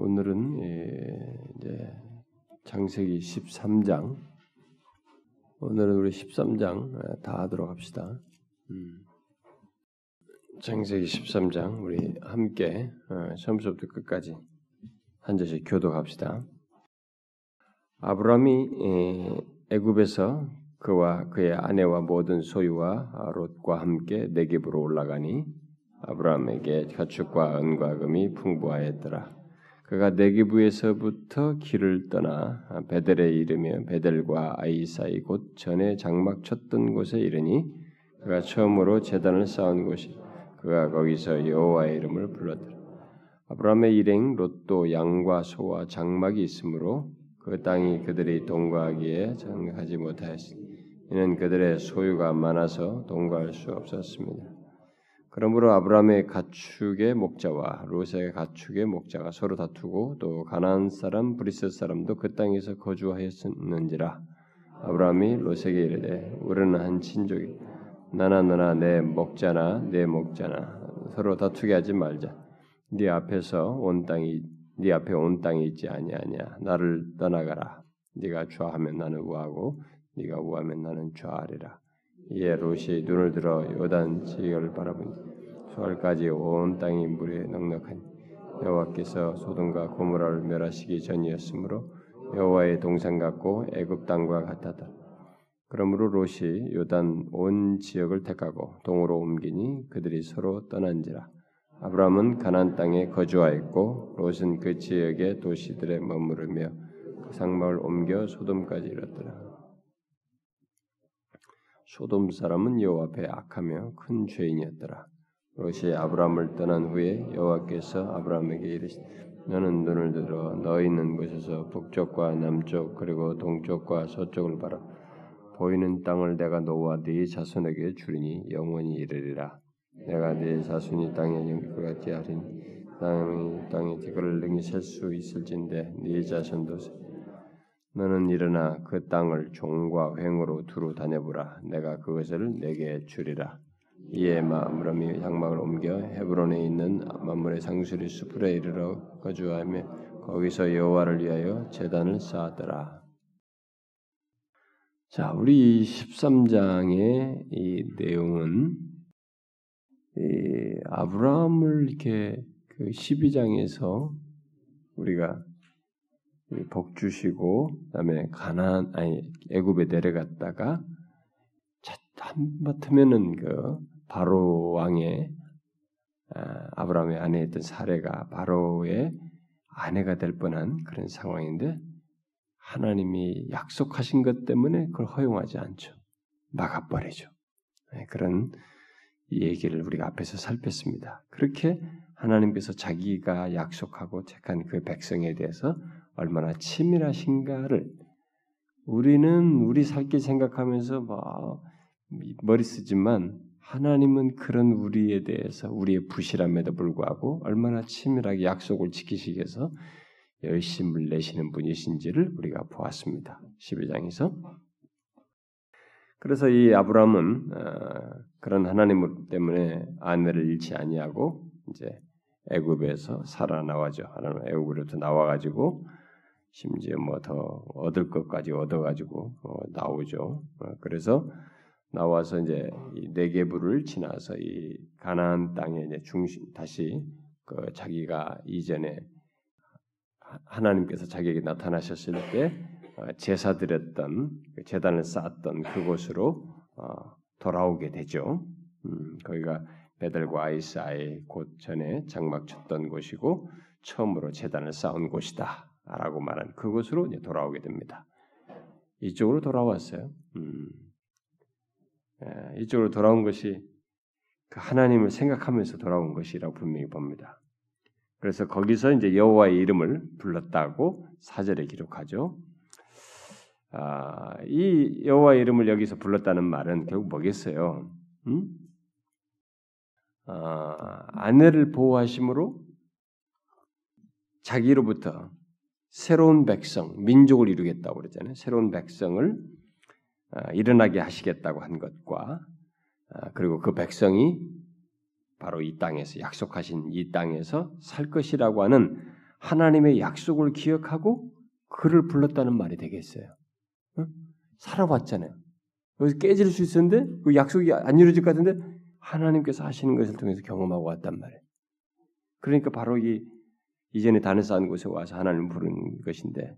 오늘은 예, 이제 장세기 13장 오늘은 우리 13장 예, 다 하도록 합시다. 음. 장세기 13장 우리 함께 어, 처음부터 끝까지 한 절씩 교독합시다. 아브라함이 예, 애굽에서 그와 그의 아내와 모든 소유와 롯과 함께 내geb으로 올라가니 아브라함에게 가축과 은과 금이 풍부하였더라. 그가 네기부에서부터 길을 떠나 베델에 이르며 베델과 아이 사이 곧 전에 장막 쳤던 곳에 이르니 그가 처음으로 제단을 쌓은 곳이 그가 거기서 여호와의 이름을 불렀더라. 아브라함의 일행 롯도 양과 소와 장막이 있으므로 그 땅이 그들이 동거하기에 정하지 못하였으니 이는 그들의 소유가 많아서 동거할 수 없었습니다. 그러므로 아브라함의 가축의 목자와 롯의 가축의 목자가 서로 다투고 또 가나안 사람 브리스 사람도 그 땅에서 거주하였는지라. 아브라함이 롯에게 이르되 우리는 한 친족이라 나나 너나 내 목자나 네 목자나 서로 다투게 하지 말자. 네 앞에서 온 땅이 네 앞에 온 땅이 있지 아니하냐. 나를 떠나가라. 네가 좌하면 나는 우하고 네가 우하면 나는 좌하리라. 이에 롯이 눈을 들어 요단 지역을 바라보니 소알까지 온 땅이 물에 넉넉하니 여호와께서 소돔과 고모라를 멸하시기 전이었으므로 여호와의 동산 같고 애굽 땅과 같았다. 그러므로 롯이 요단 온 지역을 택하고 동으로 옮기니 그들이 서로 떠난지라. 아브라함은 가나안 땅에 거주하였고 롯은 그 지역의 도시들에 머무르며 그 상막을 옮겨 소돔까지 이뤘더라. 소돔 사람은 여호와 앞에 악하며 큰 죄인이었더라. 롯이 아브라함을 떠난 후에 여호와께서 아브라함에게 이르시되 너는 눈을 들어 너 있는 곳에서 북쪽과 남쪽 그리고 동쪽과 서쪽을 바라 보이는 땅을 내가 너와 네 자손에게 주리니 영원히 이르리라. 내가 네 자손이 땅에 영끌 같게 하리니 땅이 땅에 그를 능히 셀 수 있을진데 네 자손도 너는 일어나 그 땅을 종과 횡으로 두루 다녀보라. 내가 그것을 내게 주리라. 이에 마므람이 장막을 옮겨 헤브론에 있는 만물의 상수리 수풀에 이르러 거주하며 거기서 여호와를 위하여 제단을 쌓았더라. 자, 우리 13장의 이 내용은 이 아브라함을 이렇게 그 12장에서 우리가 복 주시고 그다음에 가나안 아니 애굽에 내려갔다가 한바탕면은 그 바로 왕의 아, 아브라함의 아내였던 사례가 바로의 아내가 될 뻔한 그런 상황인데 하나님이 약속하신 것 때문에 그걸 허용하지 않죠. 막아버리죠. 네, 그런 얘기를 우리가 앞에서 살폈습니다. 그렇게 하나님께서 자기가 약속하고 택한 그 백성에 대해서 얼마나 치밀하신가를 우리는 우리 살길 생각하면서 뭐 머리 쓰지만 하나님은 그런 우리에 대해서 우리의 부실함에도 불구하고 얼마나 치밀하게 약속을 지키시기 위해서 열심을 내시는 분이신지를 우리가 보았습니다. 12장에서. 그래서 이 아브라함은 어, 그런 하나님 때문에 아내를 잃지 아니하고 이제 애굽에서 살아 나와죠. 하나님 애굽으로부터 나와 가지고 심지어 뭐 더 얻을 것까지 얻어 가지고 어, 나오죠. 어, 그래서 나와서 이제 네개부를 지나서 이 가나안 땅에 이제 중심 다시 그 자기가 이전에 하나님께서 자기에게 나타나셨을 때 어, 제사 드렸던 그 제단을 쌓았던 그곳으로 어, 돌아오게 되죠. 음, 거기가 베델과 아이사의 곧 전에 장막 쳤던 곳이고 처음으로 제단을 쌓은 곳이다라고 말한 그곳으로 이제 돌아오게 됩니다. 이쪽으로 돌아왔어요. 음. 예, 이쪽으로 돌아온 것이 그 하나님을 생각하면서 돌아온 것이라고 분명히 봅니다. 그래서 거기서 이제 여호와의 이름을 불렀다고 사절에 기록하죠. 아, 이 여호와의 이름을 여기서 불렀다는 말은 결국 뭐겠어요? 음? 아, 아내를 보호하심으로 자기로부터 새로운 백성, 민족을 이루겠다고 그랬잖아요. 새로운 백성을 아, 일어나게 하시겠다고 한 것과 아, 그리고 그 백성이 바로 이 땅에서 약속하신 이 땅에서 살 것이라고 하는 하나님의 약속을 기억하고 그를 불렀다는 말이 되겠어요. 어? 살아왔잖아요. 여기서 깨질 수 있었는데 그 약속이 안 이루어질 것 같은데 하나님께서 하시는 것을 통해서 경험하고 왔단 말이에요. 그러니까 바로 이 이전에 단을 쌓은 곳에 와서 하나님 부른 것인데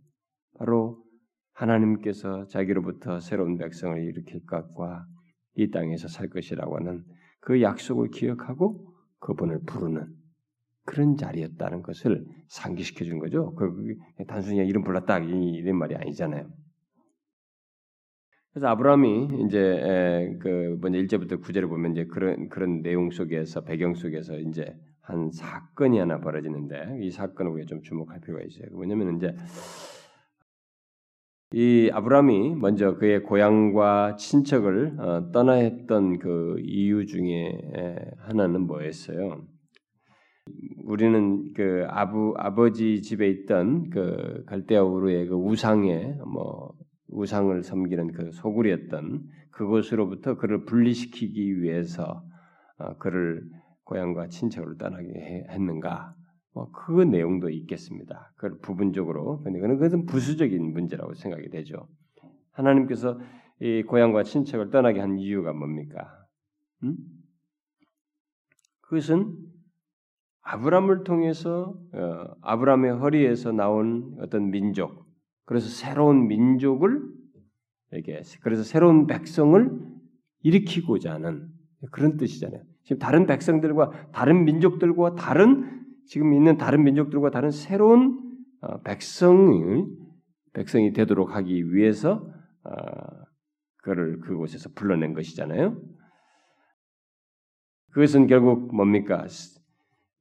바로 하나님께서 자기로부터 새로운 백성을 일으킬 것과 이 땅에서 살 것이라고 하는 그 약속을 기억하고 그분을 부르는 그런 자리였다는 것을 상기시켜 준 거죠. 그 단순히 이름 불렀다 이런 말이 아니잖아요. 그래서 아브라함이 이제 그 먼저 1절부터 9절을 보면 이제 그런 그런 내용 속에서 배경 속에서 이제 한 사건이 하나 벌어지는데 이 사건을 우리가 좀 주목할 필요가 있어요. 뭐냐면 이제 이 아브라함이 먼저 그의 고향과 친척을 어, 떠나 했던 그 이유 중에 하나는 뭐였어요? 우리는 그 아부 아버지 집에 있던 그 갈대아 우르의 그 우상의 뭐 우상을 섬기는 그 소굴이었던 그곳으로부터 그를 분리시키기 위해서 어, 그를 고향과 친척을 떠나게 했는가? 뭐그 내용도 있겠습니다. 그 부분적으로 근데 그것은 부수적인 문제라고 생각이 되죠. 하나님께서 이 고향과 친척을 떠나게 한 이유가 뭡니까? 음? 그것은 아브람을 통해서 어, 아브람의 허리에서 나온 어떤 민족, 그래서 새로운 민족을 이게 그래서 새로운 백성을 일으키고자 하는 그런 뜻이잖아요. 지금 다른 백성들과 다른 민족들과 다른 지금 있는 다른 민족들과 다른 새로운 어, 백성을 백성이 되도록 하기 위해서 어, 그를 그곳에서 불러낸 것이잖아요. 그것은 결국 뭡니까?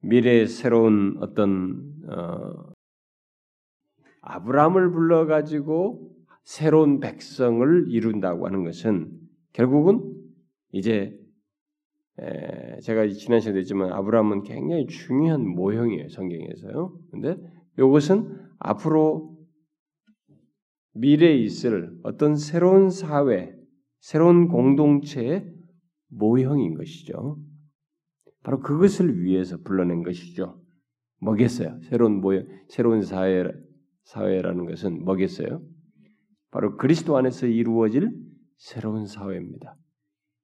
미래의 새로운 어떤 어, 아브라함을 불러 가지고 새로운 백성을 이룬다고 하는 것은 결국은 이제 에, 제가 지난 시간에 했지만 아브라함은 굉장히 중요한 모형이에요 성경에서요. 근데 이것은 앞으로 미래에 있을 어떤 새로운 사회, 새로운 공동체의 모형인 것이죠. 바로 그것을 위해서 불러낸 것이죠. 뭐겠어요? 새로운 모형, 새로운 사회, 사회라는 것은 뭐겠어요? 바로 그리스도 안에서 이루어질 새로운 사회입니다.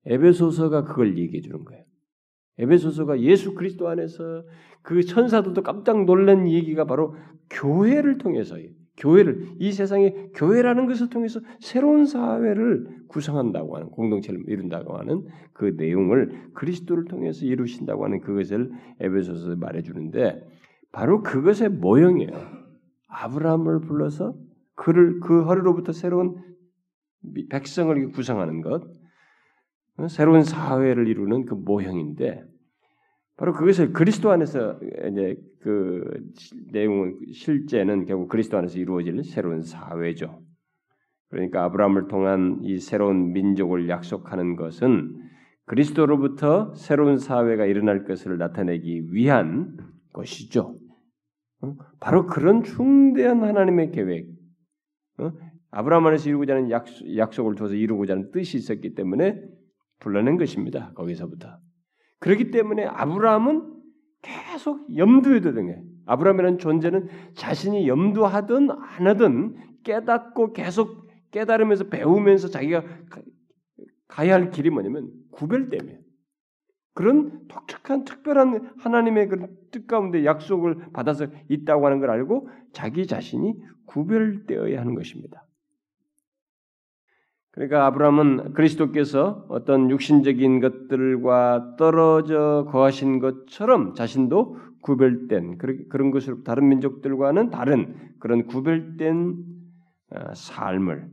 에베소서가 그걸 얘기해 주는 거예요. 에베소서가 예수 그리스도 안에서 그 천사들도 깜짝 놀란 얘기가 바로 교회를 통해서예요. 교회를 이 세상의 교회라는 것을 통해서 새로운 사회를 구성한다고 하는 공동체를 이룬다고 하는 그 내용을 그리스도를 통해서 이루신다고 하는 그것을 에베소서에 말해 주는데 바로 그것의 모형이에요. 아브라함을 불러서 그를 그 허리로부터 새로운 백성을 구성하는 것, 새로운 사회를 이루는 그 모형인데 바로 그것을 그리스도 안에서 이제 그 내용은 실제는 결국 그리스도 안에서 이루어질 새로운 사회죠. 그러니까 아브라함을 통한 이 새로운 민족을 약속하는 것은 그리스도로부터 새로운 사회가 일어날 것을 나타내기 위한 것이죠. 어? 바로 그런 중대한 하나님의 계획, 어? 아브라함 안에서 이루고자 하는 약속, 을 둬서 이루고자 하는 뜻이 있었기 때문에 불러낸 것입니다. 거기서부터. 그렇기 때문에 아브라함은 계속 염두에 두는 거예요. 아브라함이라는 존재는 자신이 염두하든 안 하든 깨닫고 계속 깨달으면서 배우면서 자기가 가야 할 길이 뭐냐면 구별되면 그런 독특한 특별한 하나님의 그런 뜻 가운데 약속을 받아서 있다고 하는 걸 알고 자기 자신이 구별되어야 하는 것입니다. 그러니까 아브라함은 그리스도께서 어떤 육신적인 것들과 떨어져 거하신 것처럼 자신도 구별된 그런 것으로 다른 민족들과는 다른 그런 구별된 어, 삶을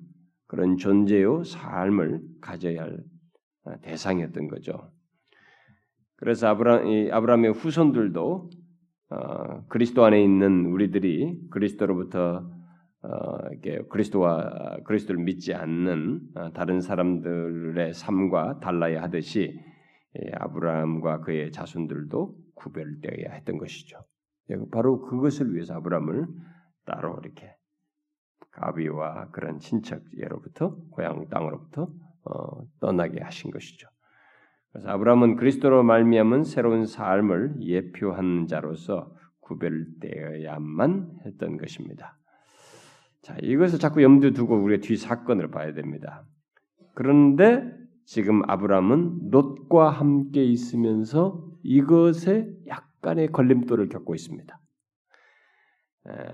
그런 존재요 삶을 가져야 할 어, 대상이었던 거죠. 그래서 아브라, 아브라함의 후손들도 어, 그리스도 안에 있는 우리들이 그리스도로부터 어, 이게 그리스도와 그리스도를 믿지 않는 어, 다른 사람들의 삶과 달라야 하듯이 아브라함과 그의 자손들도 구별되어야 했던 것이죠. 예, 바로 그것을 위해서 아브라함을 따로 이렇게 가비와 그런 친척 예로부터 고향 땅으로부터 어, 떠나게 하신 것이죠. 그래서 아브라함은 그리스도로 말미암은 새로운 삶을 예표한 자로서 구별되어야만 했던 것입니다. 자, 이것을 자꾸 염두에 두고 우리가 뒤 사건을 봐야 됩니다. 그런데 지금 아브라함은 롯과 함께 있으면서 이것에 약간의 걸림돌을 겪고 있습니다.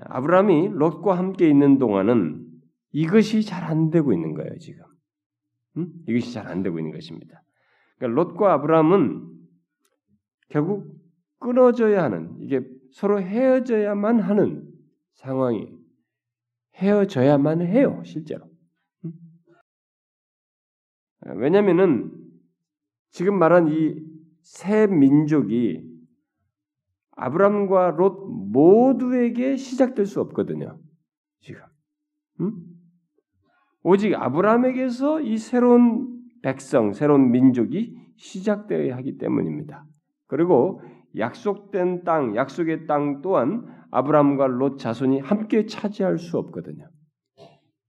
아브라함이 롯과 함께 있는 동안은 이것이 잘 안 되고 있는 거예요, 지금. 음? 이것이 잘 안 되고 있는 것입니다. 그러니까 롯과 아브라함은 결국 끊어져야 하는 이게 서로 헤어져야만 하는 상황이 헤어져야만 해요, 실제로. 음? 왜냐면은 지금 말한 이 세 민족이 아브람과 롯 모두에게 시작될 수 없거든요. 지금. 음? 오직 아브라함에게서 이 새로운 백성, 새로운 민족이 시작되어야 하기 때문입니다. 그리고 약속된 땅, 약속의 땅 또한 아브라함과 롯 자손이 함께 차지할 수 없거든요.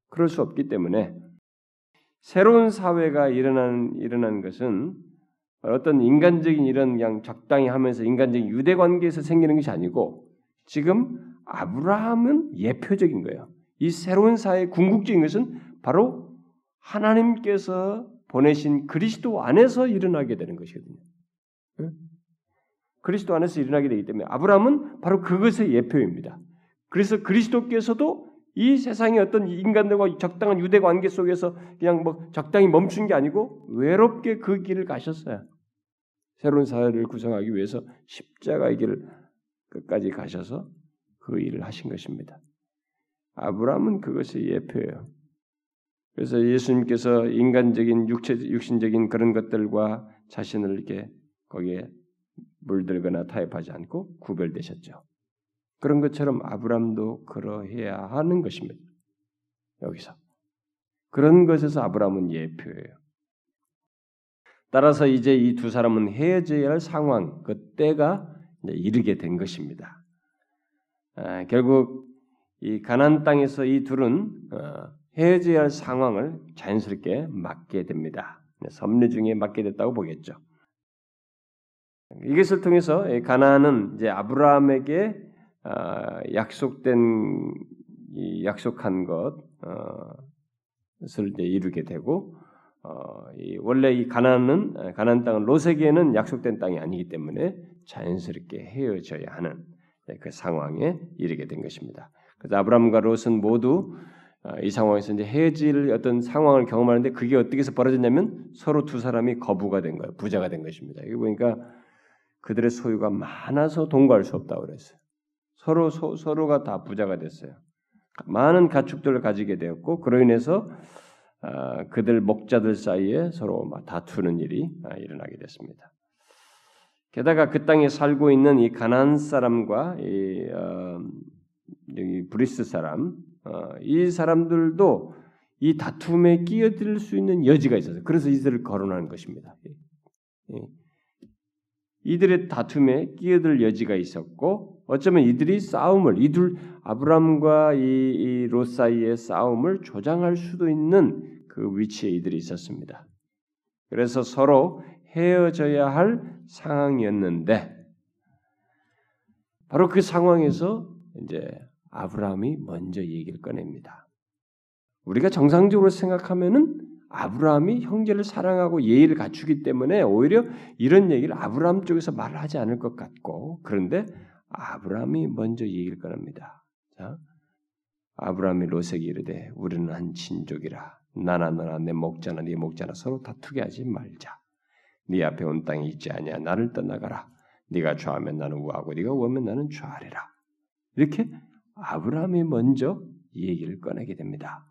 그럴 수 없기 때문에 새로운 사회가 일어난 일어난 것은 어떤 인간적인 이런 그냥 적당히 하면서 인간적인 유대 관계에서 생기는 것이 아니고 지금 아브라함은 예표적인 거예요. 이 새로운 사회의 궁극적인 것은 바로 하나님께서 보내신 그리스도 안에서 일어나게 되는 것이거든요. 그리스도 안에서 일어나게 되기 때문에 아브라함은 바로 그것의 예표입니다. 그래서 그리스도께서도 이 세상의 어떤 인간들과 적당한 유대 관계 속에서 그냥 뭐 적당히 멈춘 게 아니고 외롭게 그 길을 가셨어요. 새로운 사회를 구성하기 위해서 십자가의 길을 끝까지 가셔서 그 일을 하신 것입니다. 아브라함은 그것의 예표예요. 그래서 예수님께서 인간적인 육체 육신적인 그런 것들과 자신을 이렇게 거기에 물들거나 타협하지 않고 구별되셨죠. 그런 것처럼 아브라함도 그러해야 하는 것입니다. 여기서 그런 것에서 아브라함은 예표예요. 따라서 이제 이 두 사람은 헤어져야 할 상황, 그 때가 이르게 된 것입니다. 아, 결국 이 가난 땅에서 이 둘은 어, 헤어져야 할 상황을 자연스럽게 맞게 됩니다. 섭리 중에 맞게 됐다고 보겠죠. 이것을 통해서 가나안은 이제 아브라함에게 아, 약속된 약속한 것을 이제 이루게 되고 어, 이 원래 이 가나안은 아, 가나안 땅은 롯에게는 약속된 땅이 아니기 때문에 자연스럽게 헤어져야 하는 네, 그 상황에 이르게 된 것입니다. 그래서 아브라함과 롯은 모두 아, 이 상황에서 이제 헤어질 어떤 상황을 경험하는데 그게 어떻게 해서 벌어졌냐면 서로 두 사람이 거부가 된 거예요. 부자가 된 것입니다. 이게 보니까 그들의 소유가 많아서 동거할 수 없다고 그랬어요. 서로 소, 서로가 다 부자가 됐어요. 많은 가축들을 가지게 되었고 그로 인해서 아, 그들 목자들 사이에 서로 다투는 일이 아, 일어나게 됐습니다. 게다가 그 땅에 살고 있는 이 가나안 사람과 이 어, 여기 브리스 사람 어, 이 사람들도 이 다툼에 끼어들 수 있는 여지가 있어서 그래서 이들을 거론하는 것입니다. 이들의 다툼에 끼어들 여지가 있었고 어쩌면 이들이 싸움을 이둘 아브람과 이롯 사이의 싸움을 조장할 수도 있는 그 위치에 이들이 있었습니다. 그래서 서로 헤어져야 할 상황이었는데 바로 그 상황에서 이제 아브라함이 먼저 얘기를 꺼냅니다. 우리가 정상적으로 생각하면은 아브라함이 형제를 사랑하고 예의를 갖추기 때문에 오히려 이런 얘기를 아브라함 쪽에서 말을 하지 않을 것 같고 그런데 아브라함이 먼저 얘기를 꺼냅니다. 자, 아브라함이 로색이 이르되 우리는 한 친족이라 나나 너나 내 목자나 네 목자나 서로 다투게 하지 말자. 네 앞에 온 땅이 있지 아니야. 나를 떠나가라. 네가 좌하면 나는 우하고 네가 우하면 나는 좌하리라. 이렇게 아브라함이 먼저 얘기를 꺼내게 됩니다.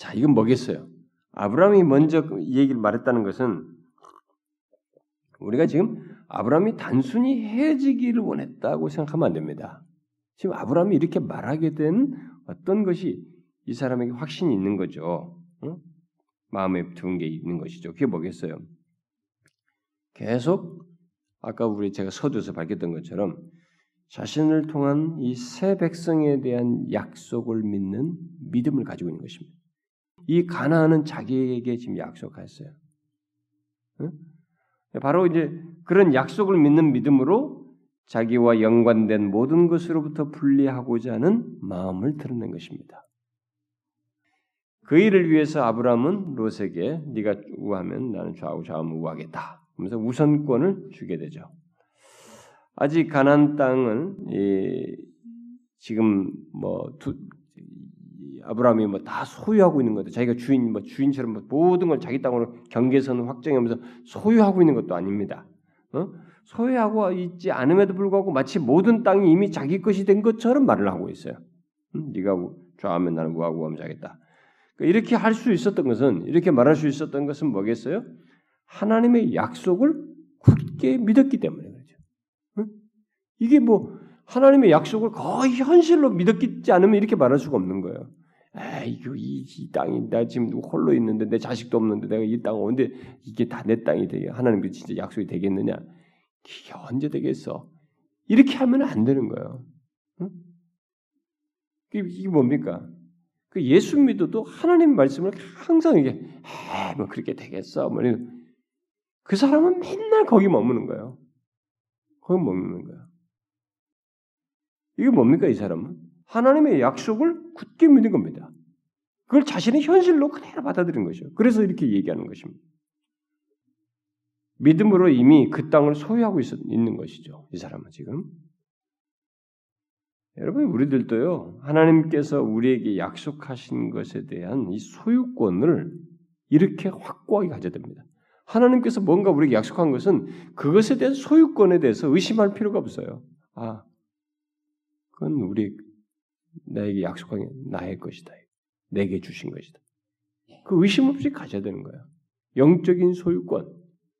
자, 이건 뭐겠어요? 아브라함이 먼저 얘기를 말했다는 것은 우리가 지금 아브라함이 단순히 헤어지기를 원했다고 생각하면 안 됩니다. 지금 아브라함이 이렇게 말하게 된 어떤 것이 이 사람에게 확신이 있는 거죠. 응? 마음에 든게 있는 것이죠. 그게 뭐겠어요? 계속 아까 우리 제가 서두에서 밝혔던 것처럼 자신을 통한 이 새 백성에 대한 약속을 믿는 믿음을 가지고 있는 것입니다. 이 가나안은 자기에게 지금 약속했어요. 응? 바로 이제 그런 약속을 믿는 믿음으로 자기와 연관된 모든 것으로부터 분리하고자 하는 마음을 드러낸 것입니다. 그 일을 위해서 아브라함은 롯에게 네가 우하면 나는 좌우 좌우 우하겠다. 그러면서 우선권을 주게 되죠. 아직 가난 이, 지금 뭐 두, 아브라함이 뭐 다 소유하고 있는 것도 자기가 주인 뭐 주인처럼 뭐 모든 걸 자기 땅으로 경계선을 확정하면서 소유하고 있는 것도 아닙니다. 어? 소유하고 있지 않음에도 불구하고 마치 모든 땅이 이미 자기 것이 된 것처럼 말을 하고 있어요. 음, 네가 좌하면 나는 우하고 하면 자겠다. 그러니까 이렇게 할 수 있었던 것은 이렇게 말할 수 있었던 것은 뭐겠어요? 하나님의 약속을 굳게 믿었기 때문에 그렇죠. 응? 이게 뭐 하나님의 약속을 거의 현실로 믿었지 않으면 이렇게 말할 수가 없는 거예요. 아, 이거 이, 이 땅이 나 지금 홀로 있는데 내 자식도 없는데 내가 이땅 언제 이게 다 내 땅이 되게 하나님께 진짜 약속이 되겠느냐? 이게 언제 되겠어? 이렇게 하면 안 되는 거예요. 응? 이게 뭡니까? 그 예수 믿어도 하나님 말씀을 항상 이게 뭐 그렇게 되겠어? 뭐그 사람은 맨날 거기 머무는 거예요. 거기 머무는 거예요. 이게 뭡니까 이 사람은? 하나님의 약속을 굳게 믿는 겁니다. 그걸 자신의 현실로 그대로 받아들인 것이죠. 그래서 이렇게 얘기하는 것입니다. 믿음으로 이미 그 땅을 소유하고 있, 있는 것이죠. 이 사람은 지금. 여러분 우리들도요 하나님께서 우리에게 약속하신 것에 대한 이 소유권을 이렇게 확고하게 가져야 됩니다. 하나님께서 뭔가 우리에게 약속한 것은 그것에 대한 소유권에 대해서 의심할 필요가 없어요. 아, 그건 우리 나에게 약속한 게 나의 것이다. 내게 주신 것이다. 그 의심 없이 가져야 되는 거예요. 영적인 소유권,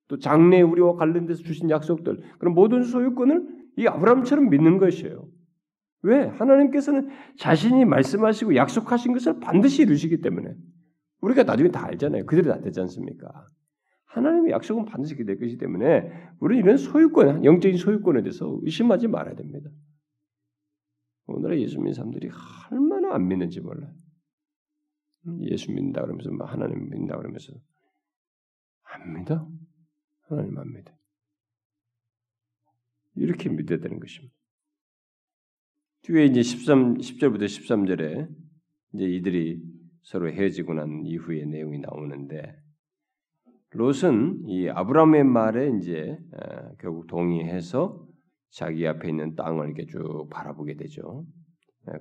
또 장래 우리와 관련돼서 주신 약속들, 그런 모든 소유권을 이 아브라함처럼 믿는 것이에요. 왜? 하나님께서는 자신이 말씀하시고 약속하신 것을 반드시 이루시기 때문에 우리가 나중에 다 알잖아요. 그대로 다 되지 않습니까? 하나님의 약속은 반드시 될 것이기 때문에 우리는 이런 소유권, 영적인 소유권에 대해서 의심하지 말아야 됩니다. 오늘의 예수 믿는 사람들이 얼마나 안 믿는지 몰라요. 예수 믿는다 그러면서 뭐 하나님 믿는다 그러면서 안 믿어? 하나님 안 믿어. 이렇게 믿어야 되는 것입니다. 뒤에 이제 13, 10절부터 13절에 이제 이들이 서로 헤어지고 난 이후의 내용이 나오는데 롯은 이 아브라함의 말에 이제 결국 동의해서 자기 앞에 있는 땅을 이렇게 쭉 바라보게 되죠.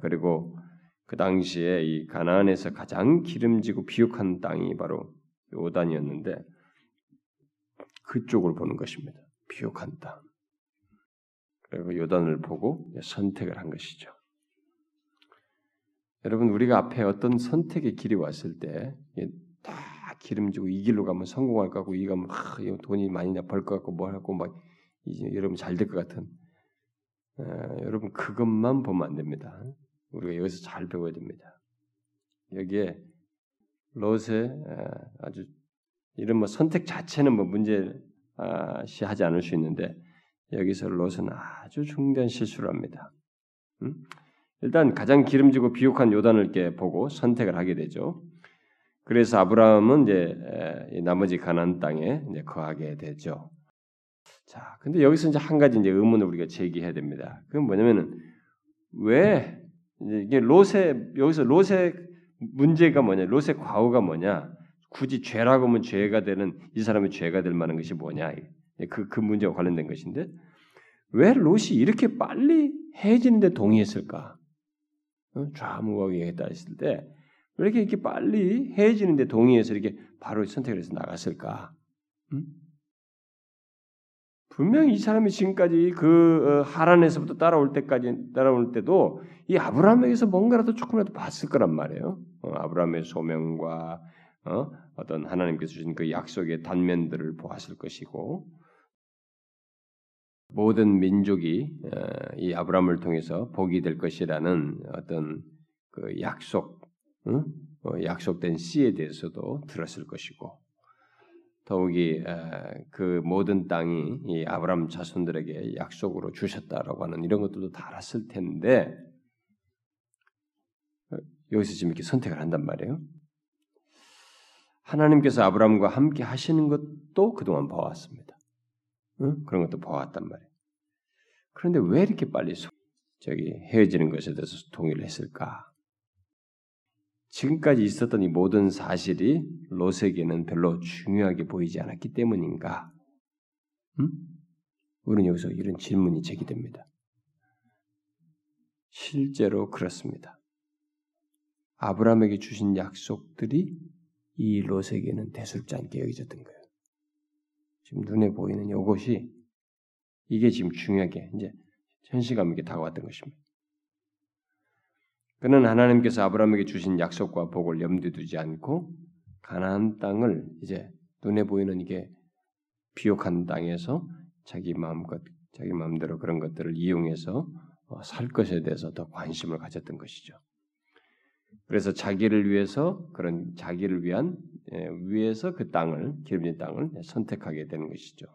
그리고 그 당시에 이 가나안에서 가장 기름지고 비옥한 땅이 바로 요단이었는데 그쪽을 보는 것입니다. 비옥한 땅. 그리고 요단을 보고 선택을 한 것이죠. 여러분 우리가 앞에 어떤 선택의 길이 왔을 때 다 기름지고 이 길로 가면 성공할 것 같고 이 가면 아, 돈이 많이 벌 것 같고 뭐 하고 막 이제 여러분 잘 될 것 같은 에, 여러분 그것만 보면 안 됩니다. 우리가 여기서 잘 배워야 됩니다. 여기에 롯의 아주 이런 뭐 선택 자체는 뭐 문제시하지 않을 수 있는데 여기서 롯은 아주 중대한 실수를 합니다. 음? 일단 가장 기름지고 비옥한 요단을 이렇게 보고 선택을 하게 되죠. 그래서 아브라함은 이제 나머지 가난 땅에 이제 거하게 되죠. 자, 근데 여기서 이제 한 가지 이제 의문을 우리가 제기해야 됩니다. 그건 뭐냐면은 왜 이게 롯의 여기서 롯의 문제가 뭐냐? 롯의 과오가 뭐냐? 굳이 죄라고 하면 죄가 되는 이 사람의 죄가 될 만한 것이 뭐냐? 그, 그 문제와 관련된 것인데 왜 롯이 이렇게 빨리 해지는데 동의했을까? 어? 좌무하게 했다 했을 때 왜 이렇게 이렇게 빨리 해지는데 동의해서 이렇게 바로 선택을 해서 나갔을까? 음? 분명히 이 사람이 지금까지 그 어, 하란에서부터 따라올 때까지 따라올 때도 이 아브라함에게서 뭔가라도 조금이라도 봤을 거란 말이에요. 어, 아브라함의 소명과 어? 어떤 하나님께서 주신 그 약속의 단면들을 보았을 것이고 모든 민족이 어, 이 아브라함을 통해서 복이 될 것이라는 어떤 그 약속, 어, 약속된 씨에 대해서도 들었을 것이고 더욱이 그 모든 땅이 이 아브라함 자손들에게 약속으로 주셨다라고 하는 이런 것들도 다 알았을 텐데 어, 여기서 지금 이렇게 선택을 한단 말이에요. 하나님께서 아브라함과 함께 하시는 것도 그동안 봐왔습니다. 응? 그런 것도 봐왔단 말이에요. 그런데 왜 이렇게 빨리 저기 헤어지는 것에 대해서 동의를 했을까? 지금까지 있었던 이 모든 사실이 롯에게는 별로 중요하게 보이지 않았기 때문인가? 음? 우리는 여기서 이런 질문이 제기됩니다. 실제로 그렇습니다. 아브라함에게 주신 약속들이 이 롯에게는 대수롭지 않게 여겨졌던 거예요. 지금 눈에 보이는 이것이 이게 지금 중요하게 이제 현실감 있게 다가왔던 것입니다. 그는 하나님께서 아브라함에게 주신 약속과 복을 염두에 두지 않고 가나안 땅을 이제 눈에 보이는 이게 비옥한 땅에서 자기 마음껏 자기 마음대로 그런 것들을 이용해서 어, 살 것에 대해서 더 관심을 가졌던 것이죠. 그래서 자기를 위해서 그런 자기를 위한 예, 위해서 그 땅을 기름진 땅을 선택하게 되는 것이죠.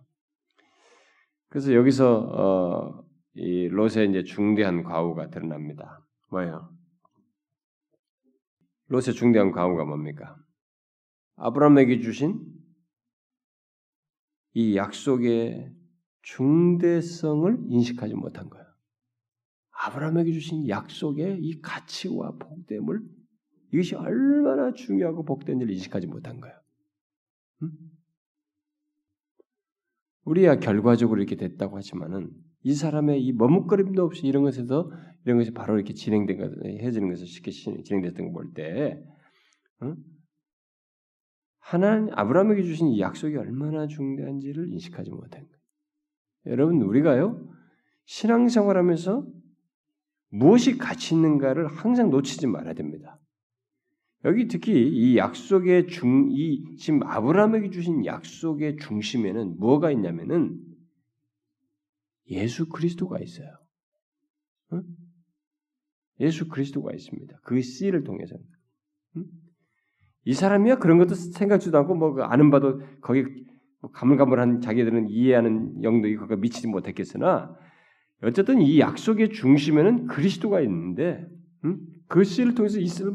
그래서 여기서 어, 이 롯의 이제 중대한 과오가 드러납니다. 뭐예요? 롯의 중대한 과오가 뭡니까? 아브라함에게 주신 이 약속의 중대성을 인식하지 못한 거예요. 아브라함에게 주신 약속의 이 가치와 복됨을 이것이 얼마나 중요하고 복된지를 인식하지 못한 거예요. 음? 우리야 결과적으로 이렇게 됐다고 하지만은 이 사람의 이 머뭇거림도 없이 이런 것에서 이런 것이 바로 이렇게 진행된 것, 해지는 것을 쉽게 진행됐던 거볼 때, 응? 하나님 아브라함에게 주신 이 약속이 얼마나 중대한지를 인식하지 못한 거예요. 여러분 우리가요 신앙생활하면서 무엇이 가치 있는가를 항상 놓치지 말아야 됩니다. 여기 특히 이 약속의 중, 이 지금 아브라함에게 주신 약속의 중심에는 뭐가 있냐면은 예수 그리스도가 있어요. 응? 예수 그리스도가 있습니다. 그 씨를 통해서. 응? 이 사람이야 그런 것도 생각지도 않고 뭐그 아는 바도 거기 뭐 가물가물한 자기들은 이해하는 영역이 거기 미치지 못했겠으나 어쨌든 이 약속의 중심에는 그리스도가 있는데 응? 그 씨를 통해서 있을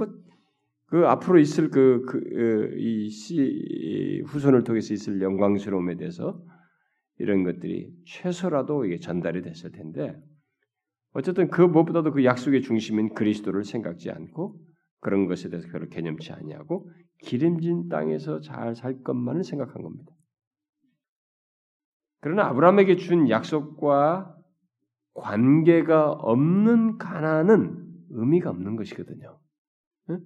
그 앞으로 있을 그이 씨 후손을 통해서 있을 영광스러움에 대해서 이런 것들이 최소라도 이게 전달이 됐을 텐데 어쨌든 그 무엇보다도 그 약속의 중심인 그리스도를 생각지 않고 그런 것에 대해서 별로 개념치 아니하고 기름진 땅에서 잘 살 것만을 생각한 겁니다. 그러나 아브라함에게 준 약속과 관계가 없는 가난은 의미가 없는 것이거든요. 응?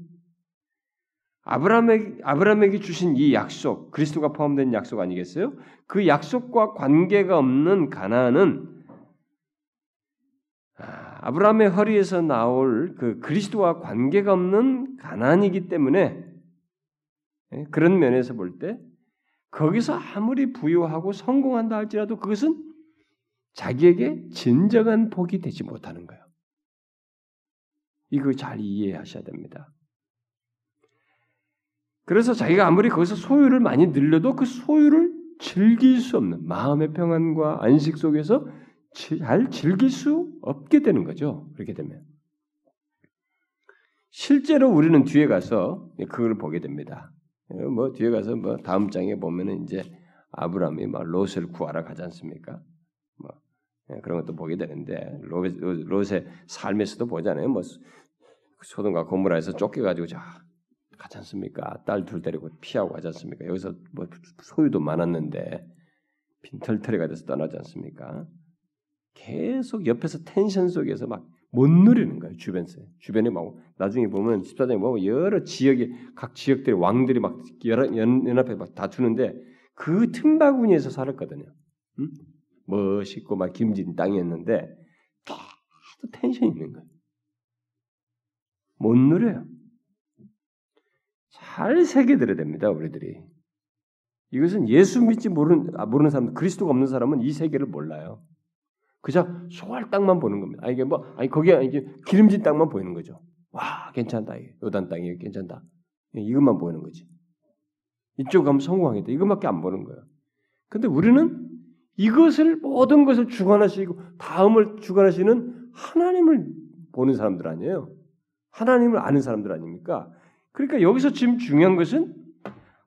아브라함에게, 아브라함에게 주신 이 약속, 그리스도가 포함된 약속 아니겠어요? 그 약속과 관계가 없는 가나안은 아, 아브라함의 허리에서 나올 그 그리스도와 관계가 없는 가난이기 때문에 예, 그런 면에서 볼 때 거기서 아무리 부유하고 성공한다 할지라도 그것은 자기에게 진정한 복이 되지 못하는 거예요. 이거 잘 이해하셔야 됩니다. 그래서 자기가 아무리 거기서 소유를 많이 늘려도 그 소유를 즐길 수 없는 마음의 평안과 안식 속에서 잘 즐길 수 없게 되는 거죠. 그렇게 되면. 실제로 우리는 뒤에 가서 그걸 보게 됩니다. 뭐 뒤에 가서 뭐 다음 장에 보면은 이제 아브라함이 막 롯을 구하러 가지 않습니까? 뭐 예, 그런 것도 보게 되는데 롯의 삶에서도 보잖아요. 뭐 소돔과 고모라에서 쫓겨가지고 자 가지 않습니까? 딸 둘 데리고 피하고 가지 않습니까? 여기서 뭐 소유도 많았는데 빈털터리가 돼서 떠나지 않습니까? 계속 옆에서 텐션 속에서 막 못 누리는 거예요 주변에서 주변에 막 나중에 보면 14장에 보면 여러 지역의 각 지역들의 왕들이 막 연합해 막 다투는데 그 틈바구니에서 살았거든요. 응? 멋있고 막 김진 땅이었는데 계속 텐션이 있는 거예요. 못 누려요. 잘 새겨들어야 됩니다, 우리들이. 이것은 예수 믿지 모르는, 아, 모르는 사람, 그리스도가 없는 사람은 이 세계를 몰라요. 그저 소할 땅만 보는 겁니다. 아, 이게 뭐, 아니, 거기에, 이게 기름진 땅만 보이는 거죠. 와, 괜찮다. 요단 땅이 괜찮다. 예, 이것만 보이는 거지. 이쪽 가면 성공하겠다. 이것밖에 안 보는 거예요. 근데 우리는 이것을, 모든 것을 주관하시고, 다음을 주관하시는 하나님을 보는 사람들 아니에요. 하나님을 아는 사람들 아닙니까? 그러니까 여기서 지금 중요한 것은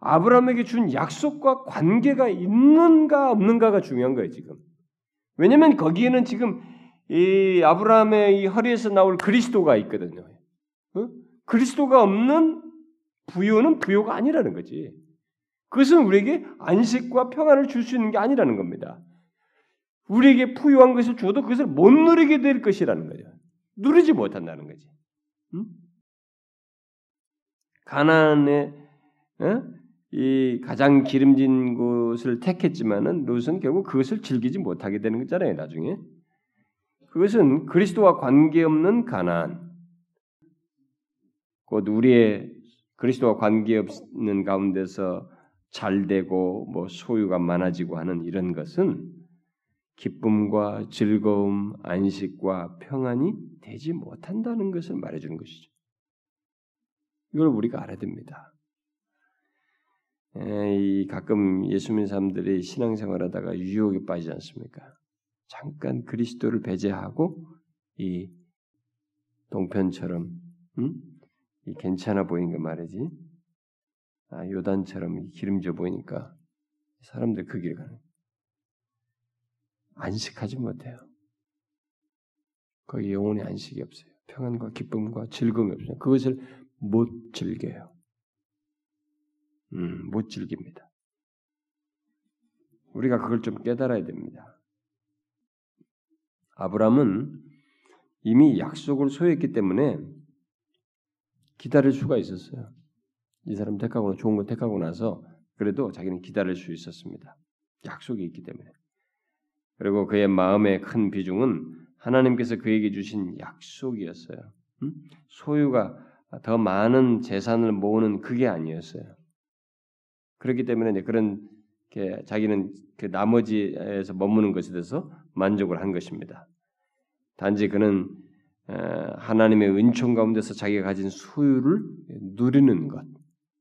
아브라함에게 준 약속과 관계가 있는가 없는가가 중요한 거예요, 지금. 왜냐면 거기에는 지금 이 아브라함의 이 허리에서 나올 그리스도가 있거든요. 어? 그리스도가 없는 부요는 부요가 아니라는 거지. 그것은 우리에게 안식과 평안을 줄 수 있는 게 아니라는 겁니다. 우리에게 부유한 것을 주어도 그것을 못 누리게 될 것이라는 거죠. 누리지 못한다는 거지. 응? 가나안의 어? 이 가장 기름진 곳을 택했지만은 롯은 결국 그것을 즐기지 못하게 되는 거잖아요. 나중에 그것은 그리스도와 관계없는 가나안, 곧 우리의 그리스도와 관계없는 가운데서 잘 되고 뭐 소유가 많아지고 하는 이런 것은 기쁨과 즐거움, 안식과 평안이 되지 못한다는 것을 말해주는 것이죠. 이걸 우리가 알아야 됩니다. 이 가끔 예수 믿는 사람들이 신앙생활하다가 유혹에 빠지지 않습니까? 잠깐 그리스도를 배제하고 이 동편처럼 음? 이 괜찮아 보이는 거 말이지. 아, 요단처럼 기름져 보이니까 사람들 그 길을 가는. 안식하지 못해요. 거기 영혼의 안식이 없어요. 평안과 기쁨과 즐거움이 없어요. 그것을 못 즐겨요. 음, 못 즐깁니다. 우리가 그걸 좀 깨달아야 됩니다. 아브라함은 이미 약속을 소유했기 때문에 기다릴 수가 있었어요. 이 사람 택하고 좋은 거 택하고 나서 그래도 자기는 기다릴 수 있었습니다. 약속이 있기 때문에. 그리고 그의 마음의 큰 비중은 하나님께서 그에게 주신 약속이었어요. 음? 소유가 더 많은 재산을 모으는 그게 아니었어요. 그렇기 때문에 그런 자기는 그 나머지에서 머무는 것에 대해서 만족을 한 것입니다. 단지 그는 하나님의 은총 가운데서 자기가 가진 소유를 누리는 것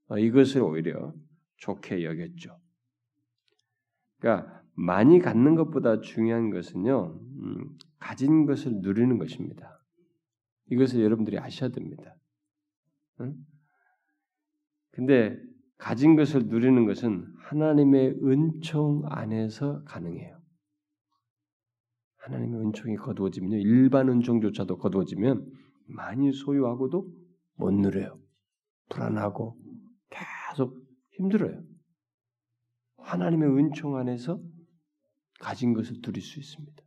어, 이것을 오히려 좋게 여겼죠. 그러니까 많이 갖는 것보다 중요한 것은요, 음, 가진 것을 누리는 것입니다. 이것을 여러분들이 아셔야 됩니다. 응? 근데 가진 것을 누리는 것은 하나님의 은총 안에서 가능해요. 하나님의 은총이 거두어지면요, 일반 은총조차도 거두어지면 많이 소유하고도 못 누려요. 불안하고 계속 힘들어요. 하나님의 은총 안에서 가진 것을 누릴 수 있습니다.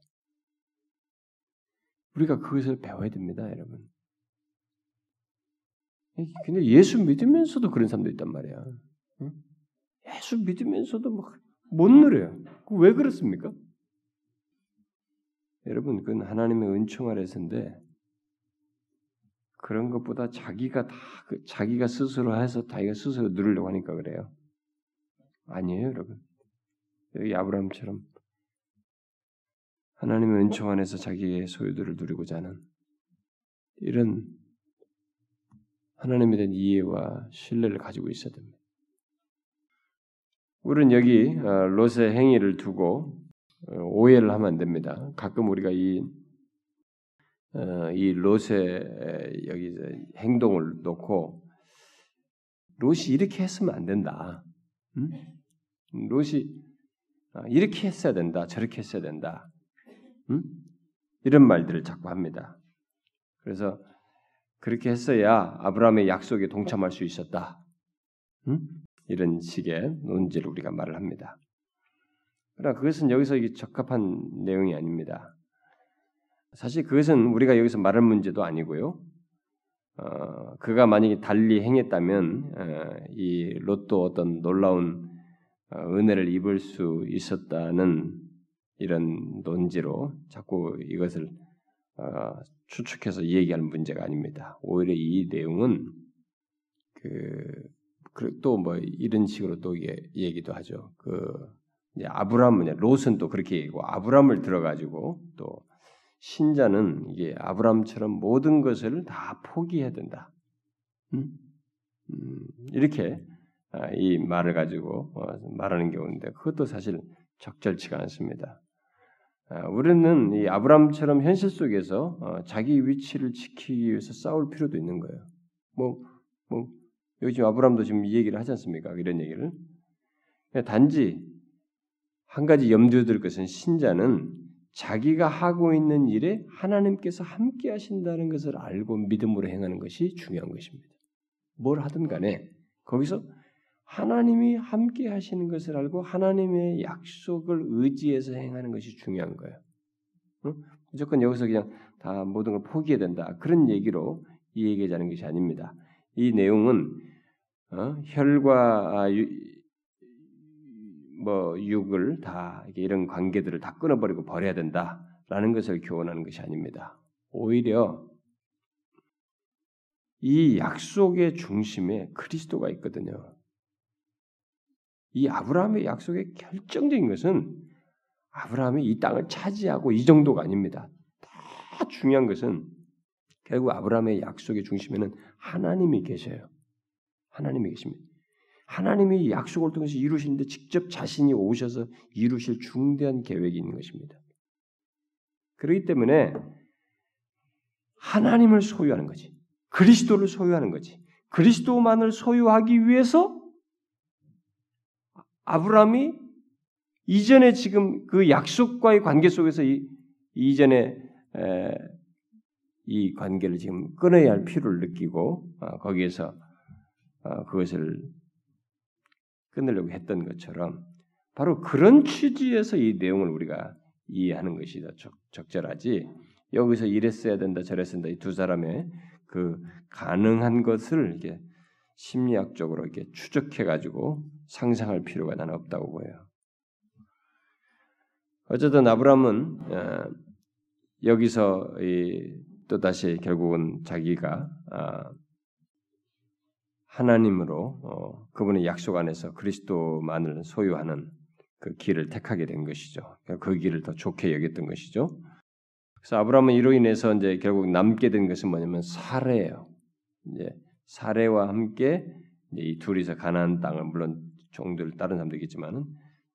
우리가 그것을 배워야 됩니다, 여러분. 근데 예수 믿으면서도 그런 사람도 있단 말이야. 예수 믿으면서도 못 누려요. 왜 그렇습니까? 여러분, 그건 하나님의 은총 아래서인데 그런 것보다 자기가 다그 자기가 스스로 해서 자기가 스스로 누리려고 하니까 그래요. 아니에요, 여러분. 여기 아브라함처럼 하나님의 은총 안에서 자기의 소유들을 누리고자 하는 이런 하나님에 대한 이해와 신뢰를 가지고 있어야 됩니다. 우리는 여기 어, 롯의 행위를 두고 어, 오해를 하면 안 됩니다. 가끔 우리가 이, 어, 이 롯의 여기 행동을 놓고 롯이 이렇게 했으면 안 된다. 음? 롯이 이렇게 했어야 된다. 저렇게 했어야 된다. 음? 이런 말들을 자꾸 합니다. 그래서 그렇게 했어야 아브라함의 약속에 동참할 수 있었다. 음? 이런 식의 논지를 우리가 말을 합니다. 그러나 그것은 여기서 적합한 내용이 아닙니다. 사실 그것은 우리가 여기서 말할 문제도 아니고요. 어, 그가 만약에 달리 행했다면 어, 이 롯도 어떤 놀라운 어, 은혜를 입을 수 있었다는 이런 논지로 자꾸 이것을 어, 추측해서 얘기하는 문제가 아닙니다. 오히려 이 내용은 그 또뭐 이런 식으로 또 얘기도 하죠. 그 아브라함은 롯은 또 그렇게 얘기고 아브라함을 들어가지고 또 신자는 이게 아브라함처럼 모든 것을 다 포기해야 된다. 음? 음, 이렇게 아, 이 말을 가지고 어, 말하는 경우인데 그것도 사실 적절치가 않습니다. 아, 우리는 이 아브라함처럼 현실 속에서 어, 자기 위치를 지키기 위해서 싸울 필요도 있는 거예요. 뭐, 뭐, 여기 지금 아브라함도 지금 이 얘기를 하지 않습니까? 이런 얘기를. 단지 한 가지 염두에 둘 것은 신자는 자기가 하고 있는 일에 하나님께서 함께 하신다는 것을 알고 믿음으로 행하는 것이 중요한 것입니다. 뭘 하든 간에 거기서 하나님이 함께 하시는 것을 알고 하나님의 약속을 의지해서 행하는 것이 중요한 거예요. 응? 무조건 여기서 그냥 다 모든 걸 포기해야 된다. 그런 얘기로 이 얘기하자는 것이 아닙니다. 이 내용은 어? 혈과 아, 유, 뭐 육을 다 이런 관계들을 다 끊어버리고 버려야 된다라는 것을 교훈하는 것이 아닙니다. 오히려 이 약속의 중심에 그리스도가 있거든요. 이 아브라함의 약속의 결정적인 것은 아브라함이 이 땅을 차지하고 이 정도가 아닙니다. 다 중요한 것은 결국 아브라함의 약속의 중심에는 하나님이 계셔요. 하나님이 계십니다. 하나님이 약속을 통해서 이루시는데 직접 자신이 오셔서 이루실 중대한 계획이 있는 것입니다. 그렇기 때문에 하나님을 소유하는 거지. 그리스도를 소유하는 거지. 그리스도만을 소유하기 위해서 아브라함이 이전에 지금 그 약속과의 관계 속에서 이, 이전에 에, 이 관계를 지금 끊어야 할 필요를 느끼고 어, 거기에서 어, 그것을 끊으려고 했던 것처럼 바로 그런 취지에서 이 내용을 우리가 이해하는 것이 더 적, 적절하지. 여기서 이랬어야 된다 저랬어야 된다 이 두 사람의 그 가능한 것을 이게 심리학적으로 이렇게 추적해 가지고 상상할 필요가 나는 없다고 보여요. 어쨌든 아브라함은 어, 여기서 또 다시 결국은 자기가 아, 하나님으로 어, 그분의 약속 안에서 그리스도만을 소유하는 그 길을 택하게 된 것이죠. 그 길을 더 좋게 여겼던 것이죠. 그래서 아브라함은 이로 인해서 이제 결국 남게 된 것은 뭐냐면 사례예요. 이제 사례와 함께 이 둘이서 가나안 땅을 물론 종들 다른 사람도 있겠지만은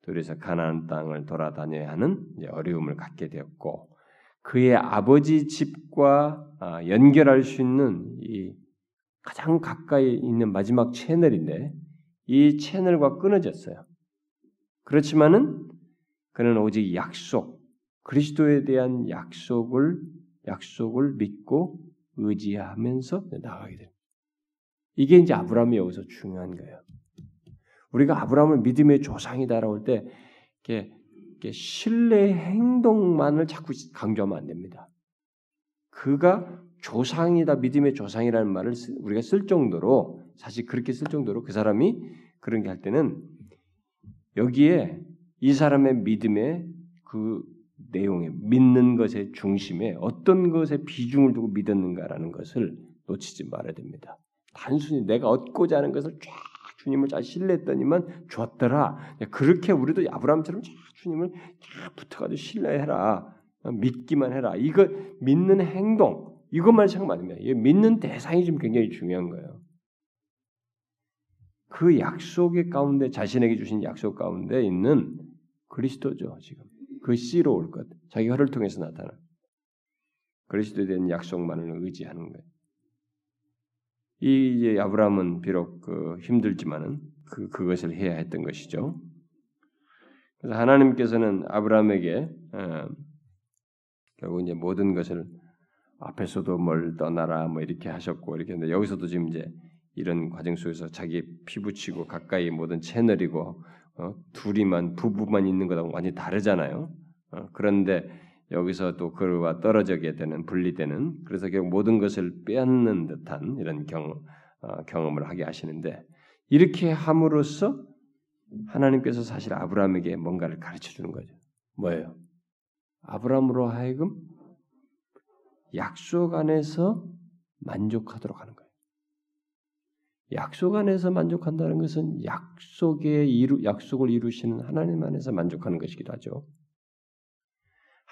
둘이서 가나안 땅을 돌아다녀야 하는 어려움을 갖게 되었고 그의 아버지 집과 아, 연결할 수 있는 이 가장 가까이 있는 마지막 채널인데 이 채널과 끊어졌어요. 그렇지만은 그는 오직 약속, 그리스도에 대한 약속을 약속을 믿고 의지하면서 나가게 됩니다. 이게 이제 아브라함이 여기서 중요한 거예요. 우리가 아브라함을 믿음의 조상이다라고 할 때, 이렇게, 이렇게 신뢰 행동만을 자꾸 강조하면 안 됩니다. 그가 조상이다, 믿음의 조상이라는 말을 우리가 쓸 정도로, 사실 그렇게 쓸 정도로 그 사람이 그런 게 할 때는 여기에 이 사람의 믿음의 그 내용에 믿는 것의 중심에 어떤 것에 비중을 두고 믿었는가라는 것을 놓치지 말아야 됩니다. 단순히 내가 얻고자 하는 것을 쫙 주님을 잘 신뢰했더니만 줬더라. 그렇게 우리도 아브라함처럼 쫙 주님을 쫙 붙어가지고 신뢰해라. 믿기만 해라. 이거 믿는 행동 이것만 됩니다. 믿는 대상이 좀 굉장히 중요한 거예요. 그 약속의 가운데 자신에게 주신 약속 가운데 있는 그리스도죠 지금. 그 씨로 올 것. 자기 혀를 통해서 나타나. 그리스도에 대한 약속만을 의지하는 거예요. 이 이제 아브라함은 비록 그 힘들지만은 그 그것을 해야 했던 것이죠. 그래서 하나님께서는 아브라함에게 어, 결국 이제 모든 것을 앞에서도 뭘 떠나라 뭐 이렇게 하셨고 이렇게 했는데 여기서도 지금 이제 이런 과정 속에서 자기 피붙이고 가까이 모든 채널이고 어, 둘이만 부부만 있는 것하고 완전히 다르잖아요. 어, 그런데 여기서 또 그와 떨어지게 되는 분리되는 그래서 결국 모든 것을 빼앗는 듯한 이런 경, 어, 경험을 하게 하시는데 이렇게 함으로써 하나님께서 사실 아브라함에게 뭔가를 가르쳐 주는 거죠. 뭐예요? 아브라함으로 하여금 약속 안에서 만족하도록 하는 거예요. 약속 안에서 만족한다는 것은 약속의 이루, 약속을 이루시는 하나님 안에서 만족하는 것이기도 하죠.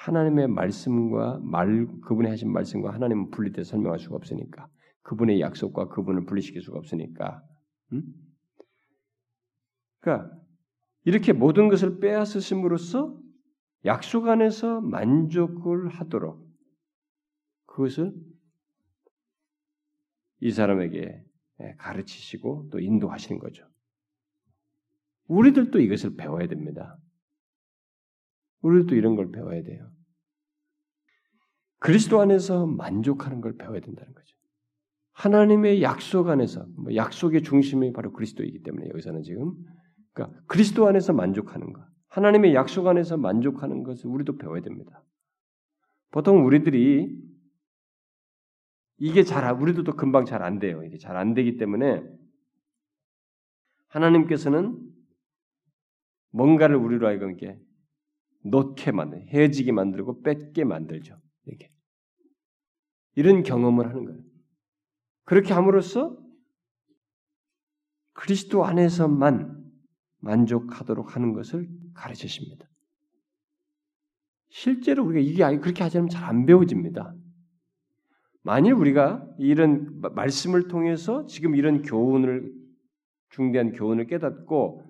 하나님의 말씀과 말 그분이 하신 말씀과 하나님은 분리돼 설명할 수가 없으니까 그분의 약속과 그분을 분리시킬 수가 없으니까. 음? 그러니까 이렇게 모든 것을 빼앗으심으로써 약속 안에서 만족을 하도록 그것을 이 사람에게 예, 가르치시고 또 인도하시는 거죠. 우리들도 이것을 배워야 됩니다. 우리들도 이런 걸 배워야 돼요. 그리스도 안에서 만족하는 걸 배워야 된다는 거죠. 하나님의 약속 안에서 뭐 약속의 중심이 바로 그리스도이기 때문에 여기서는 지금 그러니까 그리스도 안에서 만족하는 것, 하나님의 약속 안에서 만족하는 것을 우리도 배워야 됩니다. 보통 우리들이 이게 잘 우리도 또 금방 잘 안 돼요. 이게 잘 안 되기 때문에 하나님께서는 뭔가를 우리로 하여금 이렇게 놓게 만들, 헤어지게 만들고 뺏게 만들죠. 이렇게 이런 경험을 하는 거예요. 그렇게 함으로써 그리스도 안에서만 만족하도록 하는 것을 가르치십니다. 실제로 우리가 이게 그렇게 하지 않으면 잘 안 배워집니다. 만일 우리가 이런 말씀을 통해서 지금 이런 교훈을 중대한 교훈을 깨닫고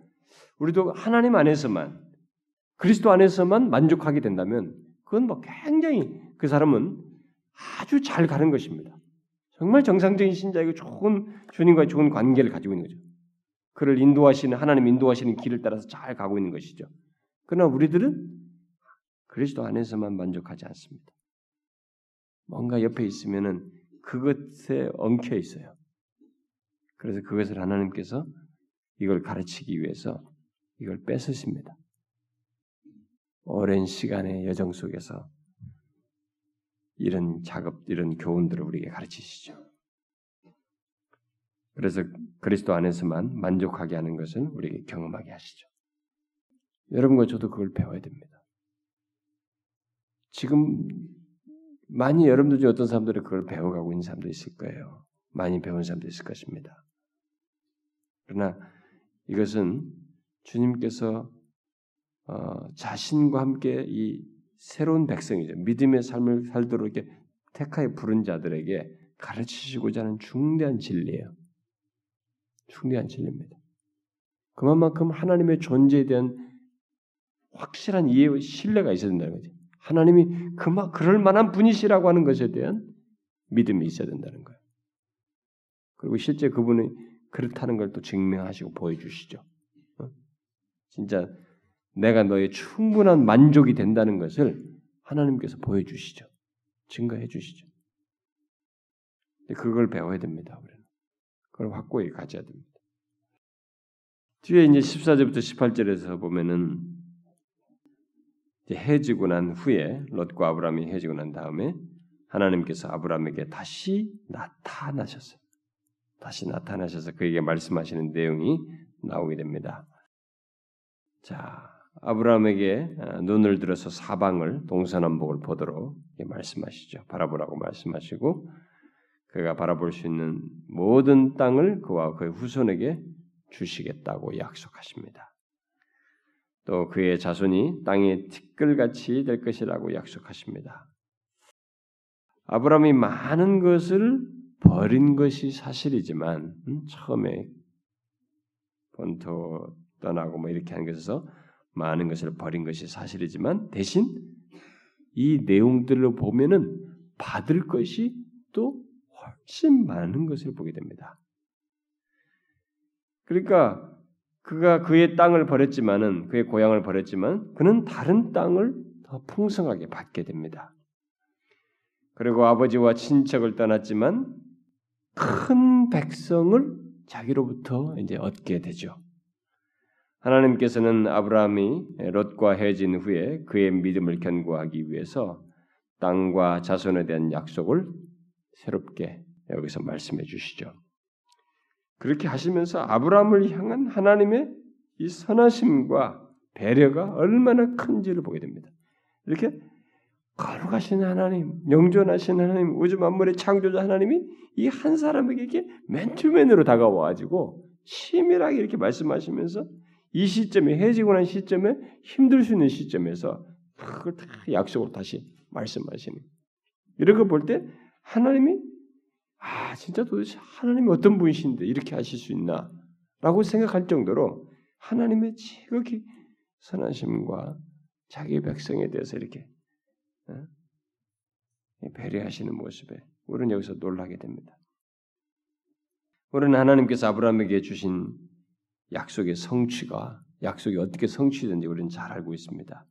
우리도 하나님 안에서만 그리스도 안에서만 만족하게 된다면 그건 뭐 굉장히 그 사람은 아주 잘 가는 것입니다. 정말 정상적인 신자이고 좋은 주님과 좋은 관계를 가지고 있는 거죠. 그를 인도하시는 하나님 인도하시는 길을 따라서 잘 가고 있는 것이죠. 그러나 우리들은 그리스도 안에서만 만족하지 않습니다. 뭔가 옆에 있으면은 그것에 엉켜 있어요. 그래서 그것을 하나님께서 이걸 가르치기 위해서 이걸 뺏으십니다. 오랜 시간의 여정 속에서 이런 작업, 이런 교훈들을 우리에게 가르치시죠. 그래서 그리스도 안에서만 만족하게 하는 것은 우리에게 경험하게 하시죠. 여러분과 저도 그걸 배워야 됩니다. 지금 많이 여러분들 중에 어떤 사람들이 그걸 배워가고 있는 사람도 있을 거예요. 많이 배운 사람도 있을 것입니다. 그러나 이것은 주님께서 어, 자신과 함께 이 새로운 백성이죠. 믿음의 삶을 살도록 이렇게 택하여 부른 자들에게 가르치시고자 하는 중대한 진리예요. 중대한 진리입니다. 그만큼 하나님의 존재에 대한 확실한 이해와 신뢰가 있어야 된다는 거죠. 하나님이 그마 그럴 만한 분이시라고 하는 것에 대한 믿음이 있어야 된다는 거예요. 그리고 실제 그분이 그렇다는 걸 또 증명하시고 보여주시죠. 어? 진짜 내가 너의 충분한 만족이 된다는 것을 하나님께서 보여주시죠. 증거해 주시죠. 그걸 배워야 됩니다. 우리는. 그걸 확고히 가져야 됩니다. 뒤에 이제 14절부터 18절에서 보면은 해지고 난 후에 롯과 아브라함이 해지고 난 다음에 하나님께서 아브라함에게 다시 나타나셨어요. 다시 나타나셔서 그에게 말씀하시는 내용이 나오게 됩니다. 자, 아브라함에게 어, 눈을 들어서 사방을 동서남북을 보도록 말씀하시죠. 바라보라고 말씀하시고 그가 바라볼 수 있는 모든 땅을 그와 그의 후손에게 주시겠다고 약속하십니다. 또 그의 자손이 땅의 티끌같이 될 것이라고 약속하십니다. 아브라함이 많은 것을 버린 것이 사실이지만 음, 처음에 본토 떠나고 뭐 이렇게 한 것에서 많은 것을 버린 것이 사실이지만 대신 이 내용들을 보면은 받을 것이 또 훨씬 많은 것을 보게 됩니다. 그러니까 그가 그의 땅을 버렸지만은 그의 고향을 버렸지만 그는 다른 땅을 더 풍성하게 받게 됩니다. 그리고 아버지와 친척을 떠났지만 큰 백성을 자기로부터 이제 얻게 되죠. 하나님께서는 아브라함이 롯과 헤어진 후에 그의 믿음을 견고하기 위해서 땅과 자손에 대한 약속을 새롭게 여기서 말씀해 주시죠. 그렇게 하시면서 아브라함을 향한 하나님의 이 선하심과 배려가 얼마나 큰지를 보게 됩니다. 이렇게 거룩하신 하나님, 영존하신 하나님, 우주 만물의 창조자 하나님이 이 한 사람에게 맨투맨으로 다가와가지고 치밀하게 이렇게 말씀하시면서 이 시점에 해지고 난 시점에 힘들 수 있는 시점에서 그걸 다 약속으로 다시 말씀하시는 거볼때 하나님이 아 진짜 도대체 하나님이 어떤 분이신데 이렇게 하실 수 있나라고 생각할 정도로 하나님의 지극히 선하심과 자기 백성에 대해서 이렇게 어? 배려하시는 모습에 우리는 여기서 놀라게 됩니다. 우리는 하나님께서 아브라함에게 주신 약속의 성취가 약속이 어떻게 성취되는지 우리는 잘 알고 있습니다.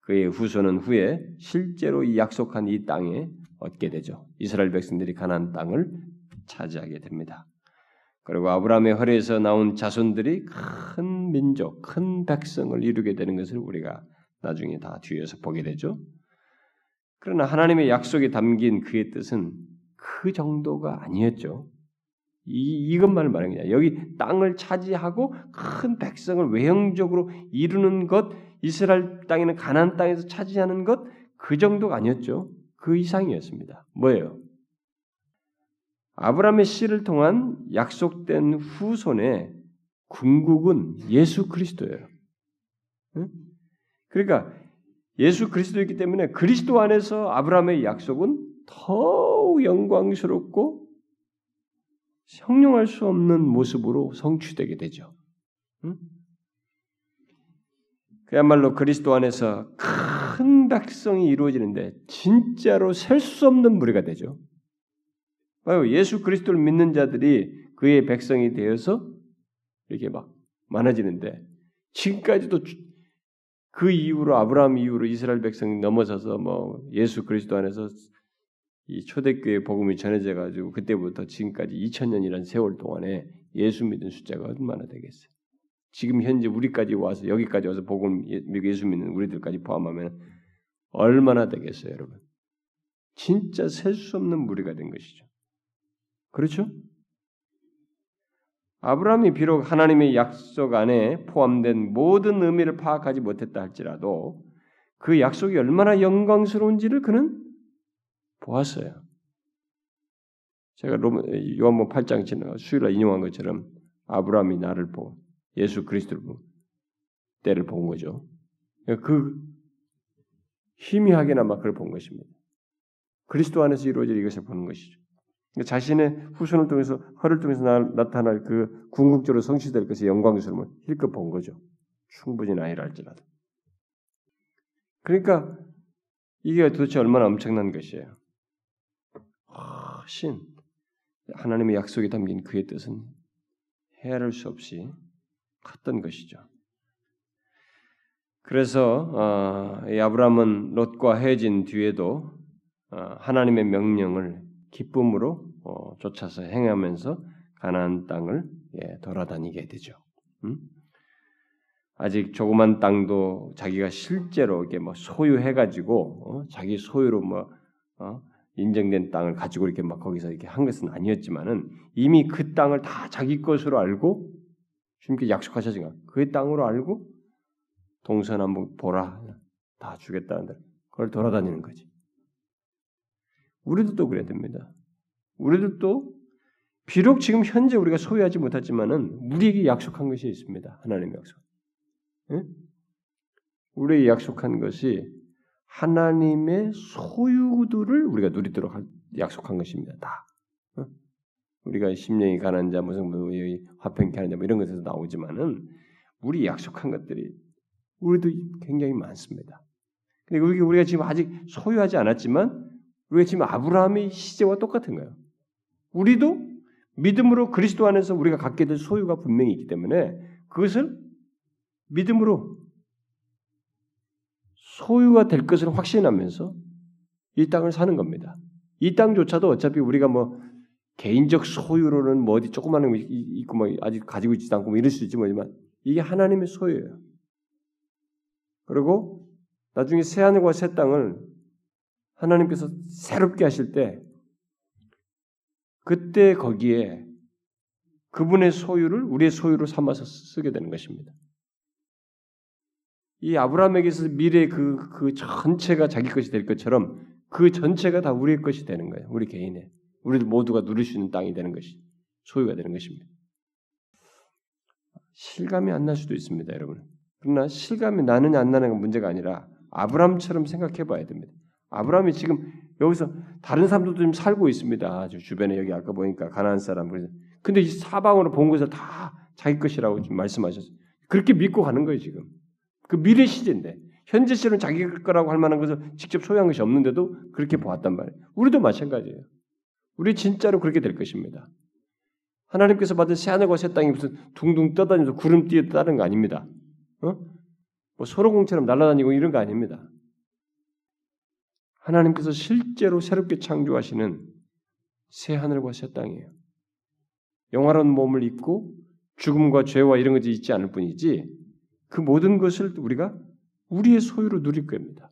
그의 후손은 후에 실제로 이 약속한 이 땅에 얻게 되죠. 이스라엘 백성들이 가나안 땅을 차지하게 됩니다. 그리고 아브라함의 허리에서 나온 자손들이 큰 민족, 큰 백성을 이루게 되는 것을 우리가 나중에 다 뒤에서 보게 되죠. 그러나 하나님의 약속이 담긴 그의 뜻은 그 정도가 아니었죠. 이, 이것만을 말하는 거냐. 여기 땅을 차지하고 큰 백성을 외형적으로 이루는 것, 이스라엘 땅에는 가나안 땅에서 차지하는 것, 그 정도가 아니었죠. 그 이상이었습니다. 뭐예요? 아브라함의 씨를 통한 약속된 후손의 궁극은 예수 그리스도예요. 그러니까 예수 그리스도이기 때문에 그리스도 안에서 아브라함의 약속은 더욱 영광스럽고 형용할 수 없는 모습으로 성취되게 되죠. 그야말로 그리스도 안에서 큰 백성이 이루어지는데 진짜로 셀 수 없는 무리가 되죠. 예수 그리스도를 믿는 자들이 그의 백성이 되어서 이렇게 막 많아지는데 지금까지도 그 이후로 아브라함 이후로 이스라엘 백성이 넘어서서 뭐 예수 그리스도 안에서 이 초대교회 복음이 전해져 가지고 그때부터 지금까지 2000년이라는 세월 동안에 예수 믿는 숫자가 얼마나 되겠어요? 지금 현재 우리까지 와서 여기까지 와서 복음 예수 믿는 우리들까지 포함하면 얼마나 되겠어요, 여러분? 진짜 셀 수 없는 무리가 된 것이죠. 그렇죠? 아브라함이 비록 하나님의 약속 안에 포함된 모든 의미를 파악하지 못했다 할지라도 그 약속이 얼마나 영광스러운지를 그는 보았어요. 제가 요한복 8장 지나 수요일날 인용한 것처럼 아브라함이 나를 보고 예수 그리스도를 보고 때를 본 거죠. 그 희미하게나마 그걸 본 것입니다. 그리스도 안에서 이루어질 이것을 보는 것이죠. 자신의 후손을 통해서 허를 통해서 나, 타날그 궁극적으로 성취될 것의 영광스러움을 힐끗 본 거죠. 충분히 아니라 할지라도. 그러니까 이게 도대체 얼마나 엄청난 것이에요. 훨씬 하나님의 약속이 담긴 그의 뜻은 헤아릴 수 없이 컸던 것이죠. 그래서 어, 아브라함은 롯과 헤어진 뒤에도 어, 하나님의 명령을 기쁨으로 어, 쫓아서 행하면서 가나안 땅을 예, 돌아다니게 되죠. 음? 아직 조그만 땅도 자기가 실제로 이게 뭐 소유해 가지고 어? 자기 소유로 뭐 어? 인정된 땅을 가지고 이렇게 막 거기서 이렇게 한 것은 아니었지만은 이미 그 땅을 다 자기 것으로 알고 주님께 약속하셨으니까 그 땅으로 알고 동서남북 보라 다 주겠다는데 그걸 돌아다니는 거지. 우리도 또 그래야 됩니다. 우리들도 비록 지금 현재 우리가 소유하지 못하지만은 우리에게 약속한 것이 있습니다. 하나님의 약속. 예? 우리에게 약속한 것이 하나님의 소유들을 우리가 누리도록 약속한 것입니다. 다. 어? 우리가 심령이 가난 자, 무슨 뭐 화평케 하는 자, 뭐 이런 것에서 나오지만은 우리 약속한 것들이 우리도 굉장히 많습니다. 그리고 우리가 지금 아직 소유하지 않았지만 우리가 지금 아브라함의 시제와 똑같은 거예요. 우리도 믿음으로 그리스도 안에서 우리가 갖게 될 소유가 분명히 있기 때문에 그것을 믿음으로 소유가 될 것을 확신하면서 이 땅을 사는 겁니다. 이 땅조차도 어차피 우리가 뭐 개인적 소유로는 뭐 어디 조그마한 거 있고 뭐 아직 가지고 있지도 않고 뭐 이럴 수 있지 뭐지만 이게 하나님의 소유예요. 그리고 나중에 새 하늘과 새 땅을 하나님께서 새롭게 하실 때 그때 거기에 그분의 소유를 우리의 소유로 삼아서 쓰게 되는 것입니다. 이 아브라함에게서 미래 그, 그 전체가 자기 것이 될 것처럼 그 전체가 다 우리의 것이 되는 거예요. 우리 개인의. 우리들 모두가 누릴 수 있는 땅이 되는 것이, 소유가 되는 것입니다. 실감이 안 날 수도 있습니다, 여러분. 그러나 실감이 나느냐 안 나느냐가 문제가 아니라 아브라함처럼 생각해 봐야 됩니다. 아브라함이 지금 여기서 다른 사람들도 좀 살고 있습니다. 주변에 여기 아까 보니까 가나안 사람 근데 이 사방으로 본 것을 다 자기 것이라고 지금 말씀하셨어요. 그렇게 믿고 가는 거예요 지금. 그 미래 시제인데 현재 시는 자기 거라고 할 만한 것을 직접 소유한 것이 없는데도 그렇게 보았단 말이에요. 우리도 마찬가지예요. 우리 진짜로 그렇게 될 것입니다. 하나님께서 받은 새 하늘과 새 땅이 무슨 둥둥 떠다니면서 구름 띠에 따른 거 아닙니다. 어? 뭐 소로공처럼 날아다니고 이런 거 아닙니다. 하나님께서 실제로 새롭게 창조하시는 새 하늘과 새 땅이에요. 영화로운 몸을 입고 죽음과 죄와 이런 것이 있지 않을 뿐이지 그 모든 것을 우리가 우리의 소유로 누릴 겁니다.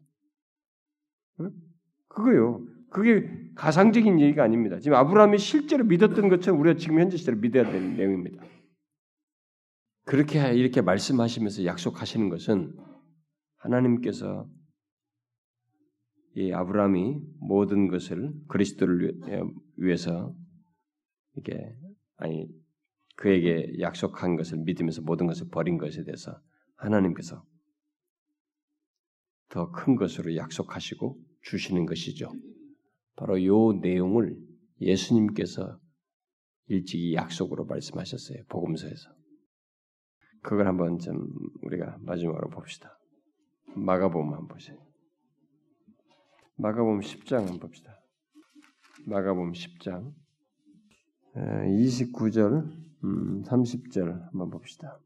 그거요. 그게 가상적인 얘기가 아닙니다. 지금 아브라함이 실제로 믿었던 것처럼 우리가 지금 현재 시대로 믿어야 되는 내용입니다. 그렇게 이렇게 말씀하시면서 약속하시는 것은 하나님께서 이 아브라함이 모든 것을 그리스도를 위해서 이게 아니 그에게 약속한 것을 믿으면서 모든 것을 버린 것에 대해서 하나님께서 더 큰 것으로 약속하시고 주시는 것이죠. 바로 이 내용을 예수님께서 일찍이 약속으로 말씀하셨어요. 복음서에서. 그걸 한번 좀 우리가 마지막으로 봅시다. 마가복음 한번 보세요. 마가복음 10장 한번 봅시다. 마가복음 10장 29절, 30절 음, 한번 봅시다.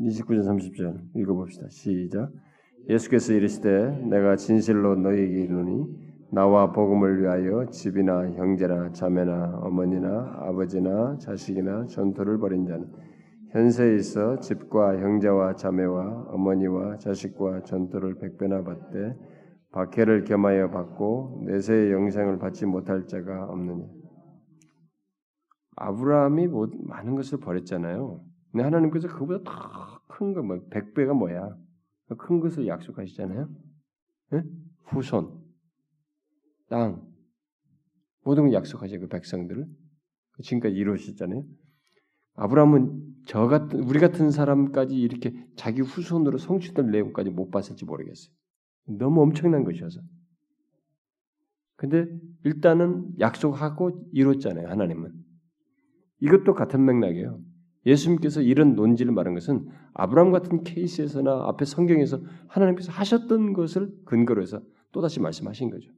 29절, 30절 읽어봅시다. 시작. 예수께서 이르시되 내가 진실로 너희에게 이르노니 나와 복음을 위하여 집이나 형제나 자매나 어머니나 아버지나 자식이나 전토를 벌인 자는 현세에 있어 집과 형제와 자매와 어머니와 자식과 전토를 백배나 받되 박해를 겸하여 받고 내세의 영생을 받지 못할 자가 없느냐. 아브라함이 뭐 많은 것을 버렸잖아요. 근데 하나님께서 그보다 더 큰 거, 뭐, 백배가 뭐야? 큰 것을 약속하시잖아요. 네? 후손, 땅, 모든 걸 약속하셔, 그 백성들을. 지금까지 이루어졌잖아요. 아브라함은 저 같은, 우리 같은 사람까지 이렇게 자기 후손으로 성취될 내용까지 못 봤을지 모르겠어요. 너무 엄청난 것이어서. 근데 일단은 약속하고 이뤘잖아요, 하나님은. 이것도 같은 맥락이에요. 예수님께서 이런 논지를 말한 것은 아브라함 같은 케이스에서나 앞에 성경에서 하나님께서 하셨던 것을 근거로 해서 또다시 말씀하신 거죠.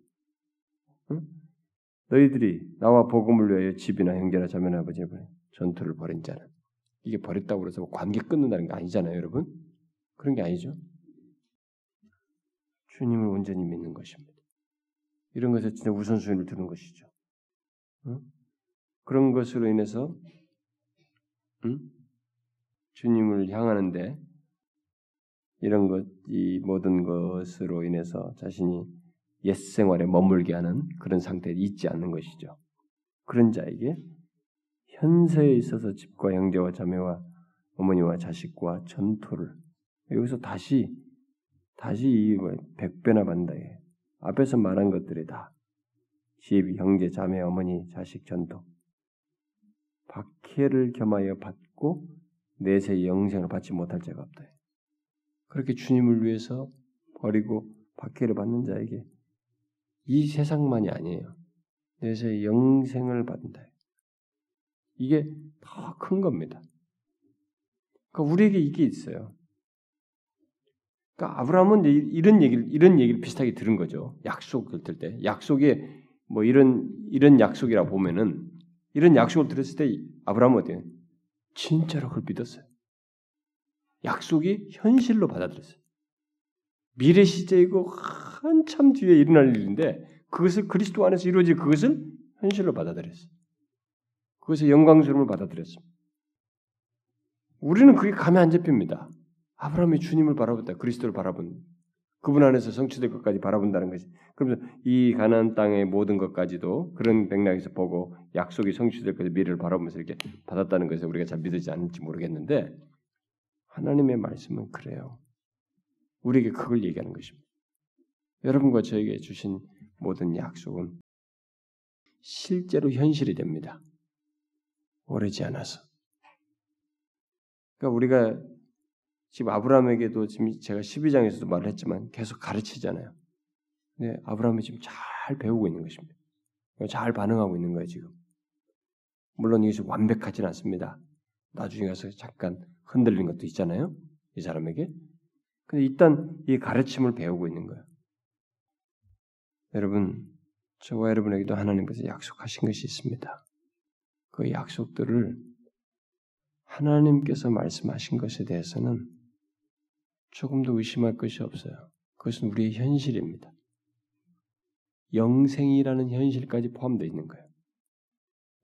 응? 너희들이 나와 복음을 위하여 집이나 형제나 자매나 아버지에 전투를 벌인 자는 이게 버렸다고 해서 관계 끊는다는 게 아니잖아요, 여러분. 그런 게 아니죠. 주님을 온전히 믿는 것입니다. 이런 것에 진짜 우선순위를 두는 것이죠. 응? 그런 것으로 인해서 응? 주님을 향하는데 이런 것, 이 모든 것으로 인해서 자신이 옛 생활에 머물게 하는 그런 상태에 있지 않는 것이죠. 그런 자에게 현세에 있어서 집과 형제와 자매와 어머니와 자식과 전투를 여기서 다시 다시 이 백배나 받는다. 앞에서 말한 것들이 다 집, 형제, 자매, 어머니, 자식, 전투 박해를 겸하여 받고 내세 영생을 받지 못할 자가 없다. 그렇게 주님을 위해서 버리고 박해를 받는 자에게 이 세상만이 아니에요. 내세 영생을 받는다. 이게 더 큰 겁니다. 그러니까 우리에게 이게 있어요. 그러니까 아브라함은 이런 얘기를 이런 얘기를 비슷하게 들은 거죠. 약속을 들 때, 약속에 뭐 이런 이런 약속이라 보면은 이런 약속을 들었을 때 아브라함은 어때요? 진짜로 그걸 믿었어요. 약속이 현실로 받아들였어요. 미래 시제이고 한참 뒤에 일어날 일인데 그것을 그리스도 안에서 이루어질 그것을 현실로 받아들였어요. 그것의 영광스러움을 받아들였습니다. 우리는 그게 감이 안 잡힙니다. 아브라함이 주님을 바라본다. 그리스도를 바라본 그분 안에서 성취될 것까지 바라본다는 것이. 그러면서 이 가나안 땅의 모든 것까지도 그런 맥락에서 보고 약속이 성취될 것을 미래를 바라보면서 이렇게 받았다는 것을 우리가 잘 믿지 않을지 모르겠는데 하나님의 말씀은 그래요. 우리에게 그걸 얘기하는 것입니다. 여러분과 저에게 주신 모든 약속은 실제로 현실이 됩니다. 오래지 않아서. 그러니까 우리가 지금 아브라함에게도 지금 제가 12장에서도 말을 했지만 계속 가르치잖아요. 네, 아브라함이 지금 잘 배우고 있는 것입니다. 잘 반응하고 있는 거예요, 지금. 물론 이것이 완벽하진 않습니다. 나중에 가서 잠깐 흔들린 것도 있잖아요. 이 사람에게. 근데 일단 이 가르침을 배우고 있는 거예요. 여러분, 저와 여러분에게도 하나님께서 약속하신 것이 있습니다. 그 약속들을 하나님께서 말씀하신 것에 대해서는 조금도 의심할 것이 없어요. 그것은 우리의 현실입니다. 영생이라는 현실까지 포함되어 있는 거예요.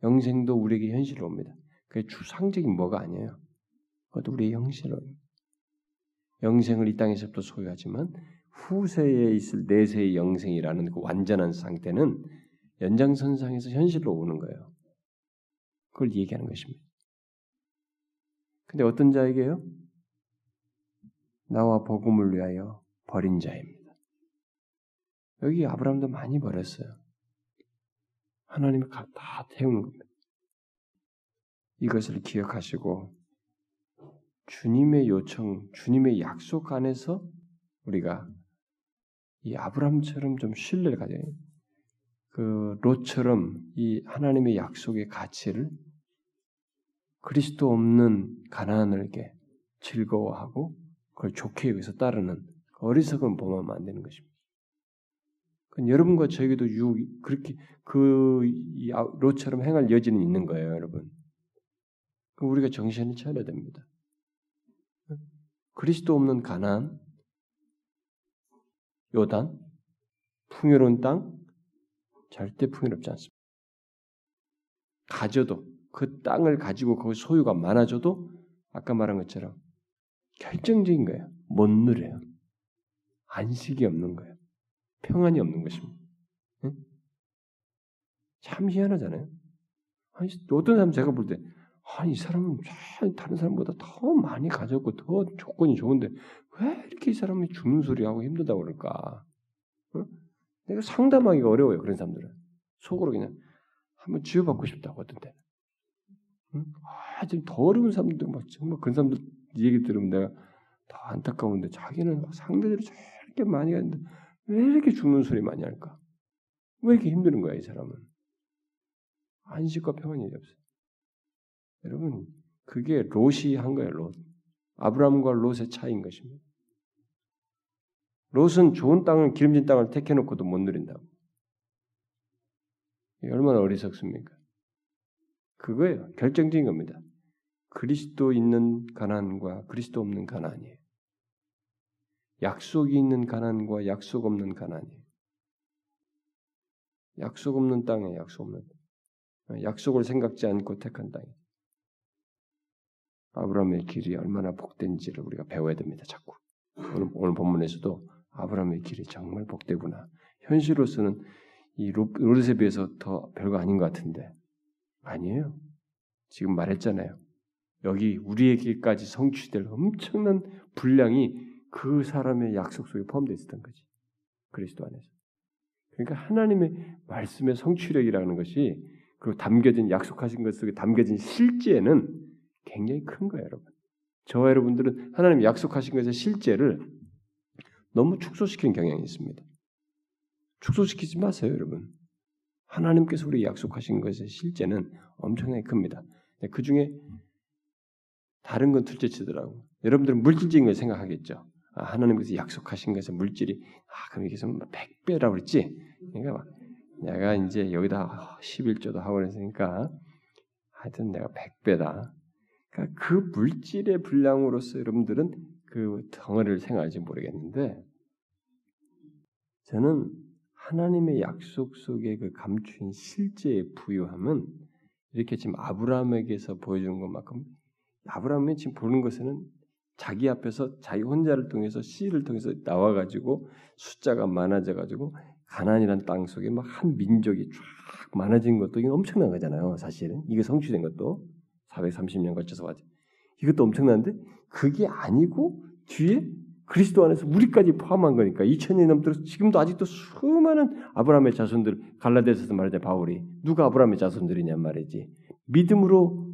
영생도 우리에게 현실로 옵니다. 그게 주상적인 뭐가 아니에요. 그것도 우리의 현실로 영생을 이 땅에서부터 소유하지만 후세에 있을 내세의 영생이라는 그 완전한 상태는 연장선상에서 현실로 오는 거예요. 그걸 얘기하는 것입니다. 근데 어떤 자에게요? 나와 복음을 위하여 버린 자입니다. 여기 아브라함도 많이 버렸어요. 하나님이 다 태우는 겁니다. 이것을 기억하시고 주님의 요청, 주님의 약속 안에서 우리가 이 아브라함처럼 좀 신뢰를 가져야 해요. 그 롯처럼 이 하나님의 약속의 가치를 그리스도 없는 가난을 게 즐거워하고 그걸 좋게 여기서 따르는 어리석은 범하면 안 되는 것입니다. 여러분과 저에게도 유 그렇게 그 아, 롯처럼 행할 여지는 있는 거예요, 여러분. 우리가 정신을 차려야 됩니다. 그리스도 없는 가난, 요단, 풍요로운 땅 절대 풍요롭지 않습니다. 가져도 그 땅을 가지고 그 소유가 많아져도 아까 말한 것처럼 결정적인 거예요. 못 누려요. 안식이 없는 거예요. 평안이 없는 것입니다. 응? 참 희한하잖아요. 아니, 어떤 사람 제가 볼 때, 아, 이 사람은 다른 사람보다 더 많이 가졌고 더 조건이 좋은데 왜 이렇게 이 사람이 죽는 소리하고 힘들다고 그럴까? 응? 내가 상담하기가 어려워요. 그런 사람들은 속으로 그냥 한번 지어받고 싶다고 어떤 때. 응? 아, 좀더 어려운 사람들 막 정말 그런 사람들 얘기 들으면 내가 더 안타까운데 자기는 상대들이 저렇게 많이 갔는데 왜 이렇게 죽는 소리 많이 할까? 왜 이렇게 힘드는 거야 이 사람은? 안식과 평안이 없어요. 여러분 그게 롯이 한 거예요. 롯. 아브라함과 롯의 차이인 것입니다. 롯은 좋은 땅을 기름진 땅을 택해놓고도 못 누린다고. 얼마나 어리석습니까? 그거예요. 결정적인 겁니다. 그리스도 있는 가난과 그리스도 없는 가난이에요. 약속이 있는 가난과 약속 없는 가난이에요. 약속 없는 땅에 약속 없는 약속을 생각지 않고 택한 땅이 아브라함의 길이 얼마나 복된지를 우리가 배워야 됩니다. 자꾸 오늘, 오늘 본문에서도 아브라함의 길이 정말 복되구나. 현실로서는 이 롯에 비해서 더 별거 아닌 것 같은데 아니에요. 지금 말했잖아요. 여기 우리에게까지 성취될 엄청난 분량이 그 사람의 약속 속에 포함되어 있었던 거지. 그리스도 안에서. 그러니까 하나님의 말씀의 성취력이라는 것이 그 담겨진 약속하신 것 속에 담겨진 실제는 굉장히 큰 거예요, 여러분. 저와 여러분들은 하나님 약속하신 것의 실제를 너무 축소시키는 경향이 있습니다. 축소시키지 마세요, 여러분. 하나님께서 우리 약속하신 것의 실제는 엄청나게 큽니다. 그 중에 다른 건 둘째치더라고. 여러분들은 물질적인 걸 생각하겠죠. 아, 하나님께서 약속하신 것의 물질이 아 그럼 좀 100배라고 그랬지. 그러니까 막 내가 이제 여기다 11조도 하고 그랬으니까 하여튼 내가 100배다. 그러니까 그 물질의 분량으로서 여러분들은 그 덩어리를 생각할지 모르겠는데 저는 하나님의 약속 속에 그 감추인 실제의 부유함은 이렇게 지금 아브라함에게서 보여주는 것만큼 아브라함이 지금 보는 것은 자기 앞에서 자기 혼자를 통해서 씨를 통해서 나와 가지고 숫자가 많아져 가지고 가난이란 땅 속에 막 한 민족이 쫙 많아진 것도 이게 엄청난 거잖아요. 사실은 이게 성취된 것도 430년 거쳐서 와지. 이것도 엄청난데 그게 아니고 뒤에 그리스도 안에서 우리까지 포함한 거니까 2000년이 넘도록 지금도 아직도 수많은 아브라함의 자손들 갈라디아서 말하자 바울이 누가 아브라함의 자손들이냐 말이지 믿음으로 어?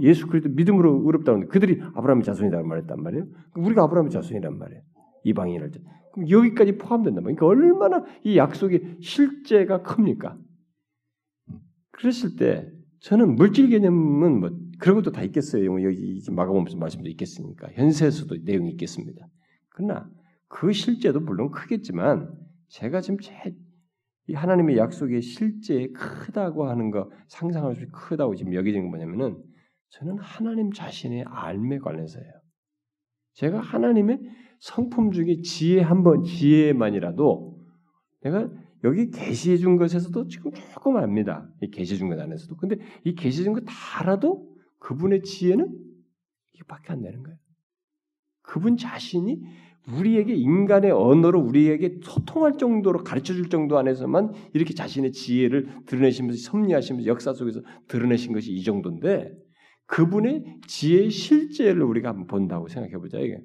예수 그리스도 믿음으로 의롭다는데 그들이 아브라함의 자손이라고 말했단 말이에요. 우리가 아브라함의 자손이란 말이에요. 이방인을 그럼 여기까지 포함된단 말이에요. 그러니까 얼마나 이 약속의 실제가 큽니까? 그랬을 때 저는 물질 개념은 뭐 그런 것도 다 있겠어요. 뭐 여기 마가복음 말씀도 있겠으니까 현세에서도 내용이 있겠습니다. 그러나 그 실제도 물론 크겠지만 제가 지금 제 하나님의 약속의 실제 크다고 하는 거 상상할 수 크다고 지금 여기지는 뭐냐면은 저는 하나님 자신의 알매 관련해서예요. 제가 하나님의 성품 중에 지혜 한 번, 지혜만이라도 내가 여기 계시해 준 것에서도 지금 조금 압니다. 이 계시해 준것 안에서도. 근데 이 계시해 준거다 알아도 그분의 지혜는 이밖에 안 되는 거예요. 그분 자신이 우리에게 인간의 언어로 우리에게 소통할 정도로 가르쳐 줄 정도 안에서만 이렇게 자신의 지혜를 드러내시면서 섭리하시면서 역사 속에서 드러내신 것이 이 정도인데 그분의 지혜의 실제를 우리가 한번 본다고 생각해 보자 이게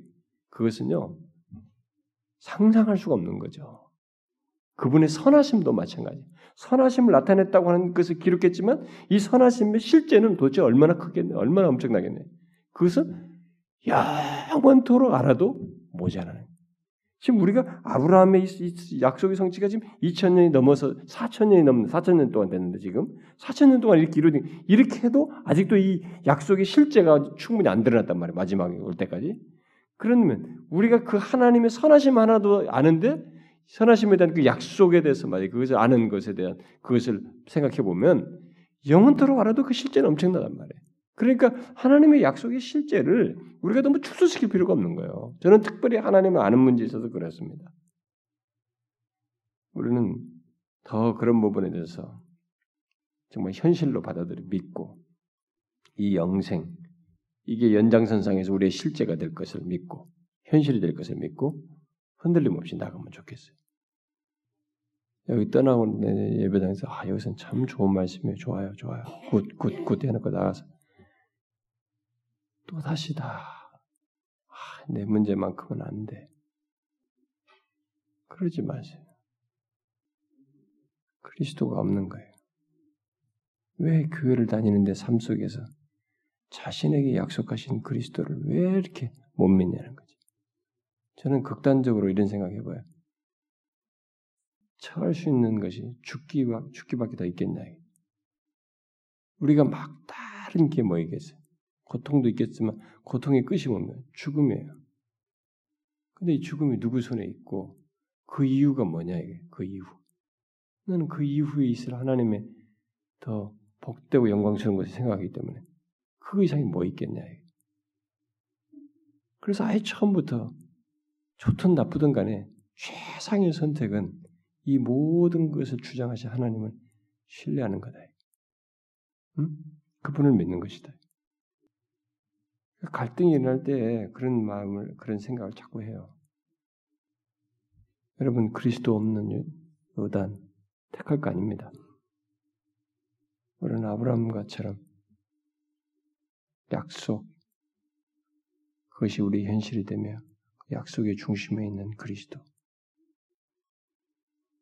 그것은요 상상할 수가 없는 거죠. 그분의 선하심도 마찬가지. 선하심을 나타냈다고 하는 것을 기록했지만 이 선하심의 실제는 도대체 얼마나 크겠네, 얼마나 엄청나겠네. 그것은 영원토록 알아도 모자라는. 지금 우리가 아브라함의 약속의 성취가 지금 2000년이 넘어서 4000년이 넘는 4000년 동안 됐는데 지금 4000년 동안 이렇게 이루어진 이렇게 해도 아직도 이 약속의 실제가 충분히 안 드러났단 말이에요. 마지막에 올 때까지. 그러면 우리가 그 하나님의 선하심 하나도 아는데 선하심에 대한 그 약속에 대해서 말이에요. 그것을 아는 것에 대한 그것을 생각해 보면 영원토록 알아도 그 실제는 엄청나단 말이에요. 그러니까 하나님의 약속의 실제를 우리가 너무 축소시킬 필요가 없는 거예요. 저는 특별히 하나님을 아는 문제에 있어서 그렇습니다. 우리는 더 그런 부분에 대해서 정말 현실로 받아들여 믿고 이 영생 이게 연장선상에서 우리의 실제가 될 것을 믿고 현실이 될 것을 믿고 흔들림 없이 나가면 좋겠어요. 여기 떠나온 예배당에서 아 여기서는 참 좋은 말씀이에요. 좋아요, 좋아요. good, good, good 해놓고 나가서 또 다시다. 아, 내 문제만큼은 안 돼. 그러지 마세요. 그리스도가 없는 거예요. 왜 교회를 다니는데 삶 속에서 자신에게 약속하신 그리스도를 왜 이렇게 못 믿냐는 거지. 저는 극단적으로 이런 생각해봐요. 처할 수 있는 것이 죽기, 죽기밖에 더 있겠냐. 우리가 막 다른 게 뭐 있겠어요? 고통도 있겠지만 고통의 끝이 뭐면 죽음이에요. 근데 이 죽음이 누구 손에 있고 그 이유가 뭐냐 이게 그 이유. 나는 그 이후에 있을 하나님의 더 복되고 영광스러운 것을 생각하기 때문에 그 이상이 뭐 있겠냐. 이게. 그래서 아예 처음부터 좋든 나쁘든 간에 최상의 선택은 이 모든 것을 주장하신 하나님을 신뢰하는 거다. 응? 그분을 믿는 것이다. 갈등이 일어날 때 그런 마음을, 그런 생각을 자꾸 해요. 여러분, 그리스도 없는 요단 택할 거 아닙니다. 우리는 아브라함과처럼 약속, 그것이 우리 현실이 되며 그 약속의 중심에 있는 그리스도.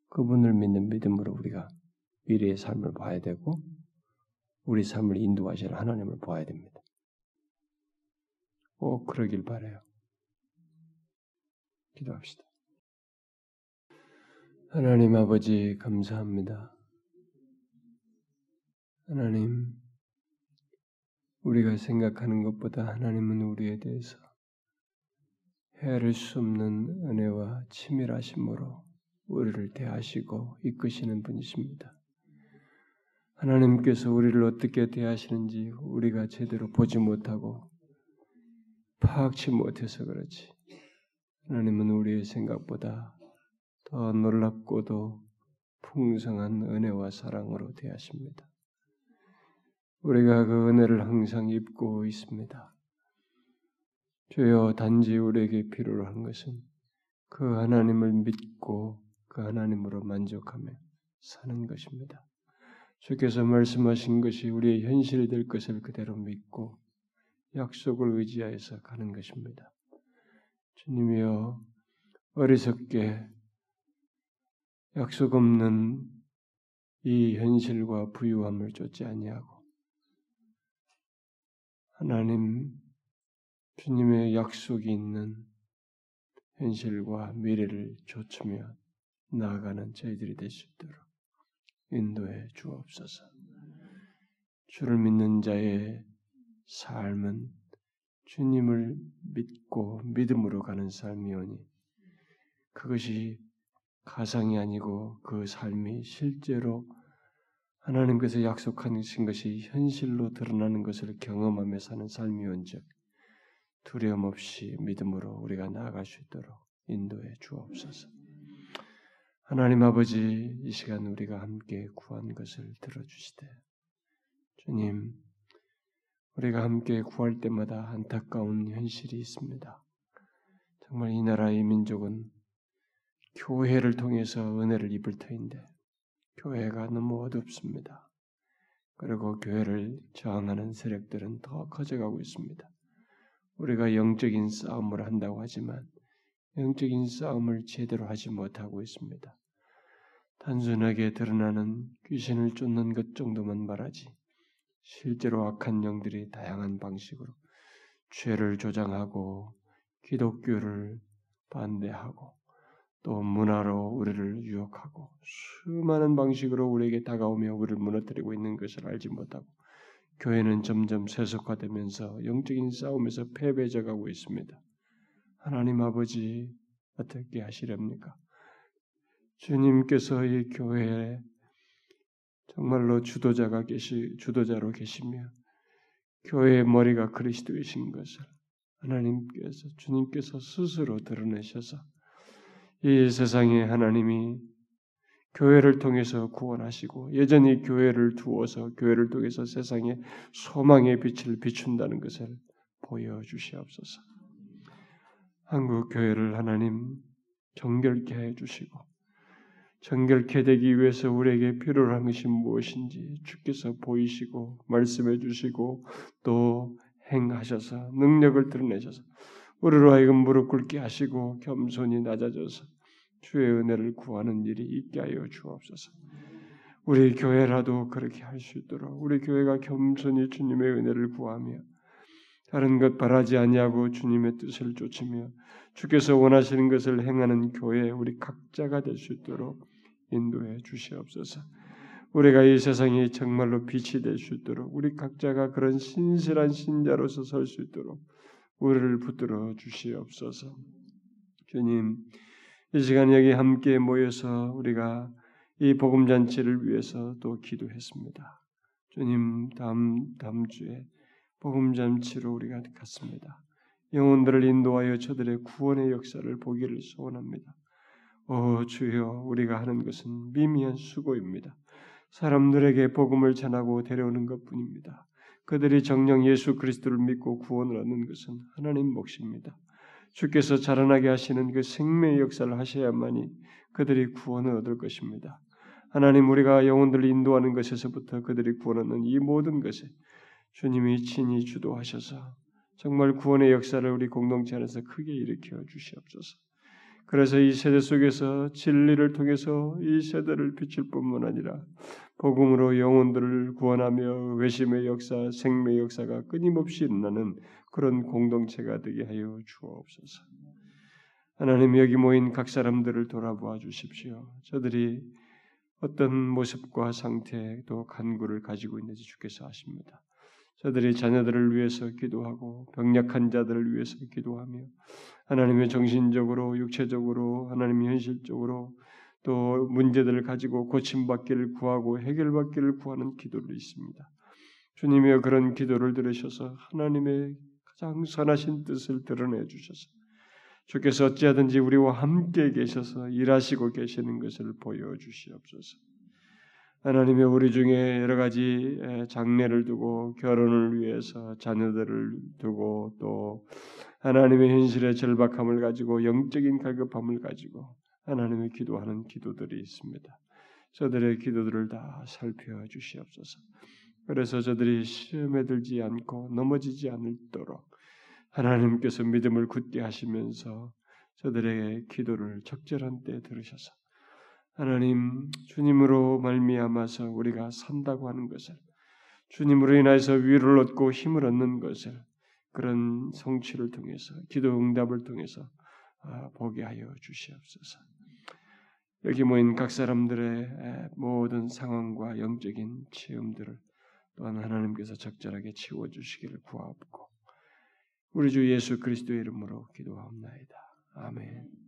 그분을 믿는 믿음으로 우리가 미래의 삶을 봐야 되고, 우리 삶을 인도하실 하나님을 봐야 됩니다. 꼭 그러길 바래요. 기도합시다. 하나님 아버지 감사합니다. 하나님 우리가 생각하는 것보다 하나님은 우리에 대해서 헤아릴 수 없는 은혜와 치밀하심으로 우리를 대하시고 이끄시는 분이십니다. 하나님께서 우리를 어떻게 대하시는지 우리가 제대로 보지 못하고 파악치 못해서 그렇지. 하나님은 우리의 생각보다 더 놀랍고도 풍성한 은혜와 사랑으로 대하십니다. 우리가 그 은혜를 항상 입고 있습니다. 주여 단지 우리에게 필요로 한 것은 그 하나님을 믿고 그 하나님으로 만족하며 사는 것입니다. 주께서 말씀하신 것이 우리의 현실이 될 것을 그대로 믿고 약속을 의지하여서 가는 것입니다. 주님이여 어리석게 약속 없는 이 현실과 부유함을 쫓지 아니하고 하나님 주님의 약속이 있는 현실과 미래를 좇으며 나아가는 저희들이 될 수 있도록 인도해 주옵소서. 주를 믿는 자의 삶은 주님을 믿고 믿음으로 가는 삶이오니 그것이 가상이 아니고 그 삶이 실제로 하나님께서 약속하신 것이 현실로 드러나는 것을 경험하며 사는 삶이온즉 두려움 없이 믿음으로 우리가 나아갈 수 있도록 인도해 주옵소서. 하나님 아버지, 이 시간 우리가 함께 구한 것을 들어주시되, 주님, 우리가 함께 구할 때마다 안타까운 현실이 있습니다. 정말 이 나라의 민족은 교회를 통해서 은혜를 입을 터인데, 교회가 너무 어둡습니다. 그리고 교회를 저항하는 세력들은 더 커져가고 있습니다. 우리가 영적인 싸움을 한다고 하지만 영적인 싸움을 제대로 하지 못하고 있습니다. 단순하게 드러나는 귀신을 쫓는 것 정도만 말하지 실제로 악한 영들이 다양한 방식으로 죄를 조장하고 기독교를 반대하고 또 문화로 우리를 유혹하고 수많은 방식으로 우리에게 다가오며 우리를 무너뜨리고 있는 것을 알지 못하고 교회는 점점 세속화되면서 영적인 싸움에서 패배져 가고 있습니다. 하나님 아버지 어떻게 하시렵니까? 주님께서 이 교회에 정말로 주도자가 계시 주도자로 계시며 교회의 머리가 그리스도이신 것을 하나님께서 주님께서 스스로 드러내셔서 이 세상에 하나님이 교회를 통해서 구원하시고 여전히 교회를 두어서 교회를 통해서 세상에 소망의 빛을 비춘다는 것을 보여 주시옵소서. 한국 교회를 하나님 정결케 해 주시고 정결케 되기 위해서 우리에게 필요로 한 것이 무엇인지 주께서 보이시고 말씀해 주시고 또 행하셔서 능력을 드러내셔서 우리로 하여금 무릎 꿇게 하시고 겸손히 낮아져서 주의 은혜를 구하는 일이 있게 하여 주옵소서. 우리 교회라도 그렇게 할 수 있도록 우리 교회가 겸손히 주님의 은혜를 구하며 다른 것 바라지 아니하고 주님의 뜻을 쫓으며 주께서 원하시는 것을 행하는 교회 우리 각자가 될 수 있도록 인도해 주시옵소서. 우리가 이 세상이 정말로 빛이 될 수 있도록 우리 각자가 그런 신실한 신자로서 설 수 있도록 우리를 붙들어 주시옵소서. 주님, 이 시간 여기 함께 모여서 우리가 이 복음 잔치를 위해서 또 기도했습니다. 주님 다음 다음 주에 복음 잔치로 우리가 갔습니다. 영혼들을 인도하여 저들의 구원의 역사를 보기를 소원합니다. 오 주여 우리가 하는 것은 미미한 수고입니다. 사람들에게 복음을 전하고 데려오는 것뿐입니다. 그들이 정령 예수 그리스도를 믿고 구원을 얻는 것은 하나님 몫입니다. 주께서 자라나게 하시는 그 생명의 역사를 하셔야만이 그들이 구원을 얻을 것입니다. 하나님 우리가 영혼들을 인도하는 것에서부터 그들이 구원 얻는 이 모든 것에 주님이 친히 주도하셔서 정말 구원의 역사를 우리 공동체 안에서 크게 일으켜 주시옵소서. 그래서 이 세대 속에서 진리를 통해서 이 세대를 비칠 뿐만 아니라 복음으로 영혼들을 구원하며 외심의 역사, 생명의 역사가 끊임없이 일어나는 그런 공동체가 되게 하여 주옵소서. 하나님 여기 모인 각 사람들을 돌아보아 주십시오. 저들이 어떤 모습과 상태 또 간구를 가지고 있는지 주께서 아십니다. 저들이 자녀들을 위해서 기도하고 병약한 자들을 위해서 기도하며 하나님의 정신적으로 육체적으로 하나님 현실적으로 또 문제들을 가지고 고침받기를 구하고 해결받기를 구하는 기도를 있습니다. 주님의 그런 기도를 들으셔서 하나님의 가장 선하신 뜻을 드러내 주셔서 주께서 어찌하든지 우리와 함께 계셔서 일하시고 계시는 것을 보여 주시옵소서. 하나님의 우리 중에 여러 가지 장례를 두고 결혼을 위해서 자녀들을 두고 또 하나님의 현실의 절박함을 가지고 영적인 갈급함을 가지고 하나님의 기도하는 기도들이 있습니다. 저들의 기도들을 다 살펴 주시옵소서. 그래서 저들이 시험에 들지 않고 넘어지지 않도록 하나님께서 믿음을 굳게 하시면서 저들의 기도를 적절한 때 들으셔서 하나님 주님으로 말미암아서 우리가 산다고 하는 것을 주님으로 인하여서 위를 얻고 힘을 얻는 것을 그런 성취를 통해서 기도 응답을 통해서 아, 보게 하여 주시옵소서. 여기 모인 각 사람들의 모든 상황과 영적인 체험들을 또한 하나님께서 적절하게 치워 주시기를 구하옵고 우리 주 예수 그리스도의 이름으로 기도하옵나이다. 아멘.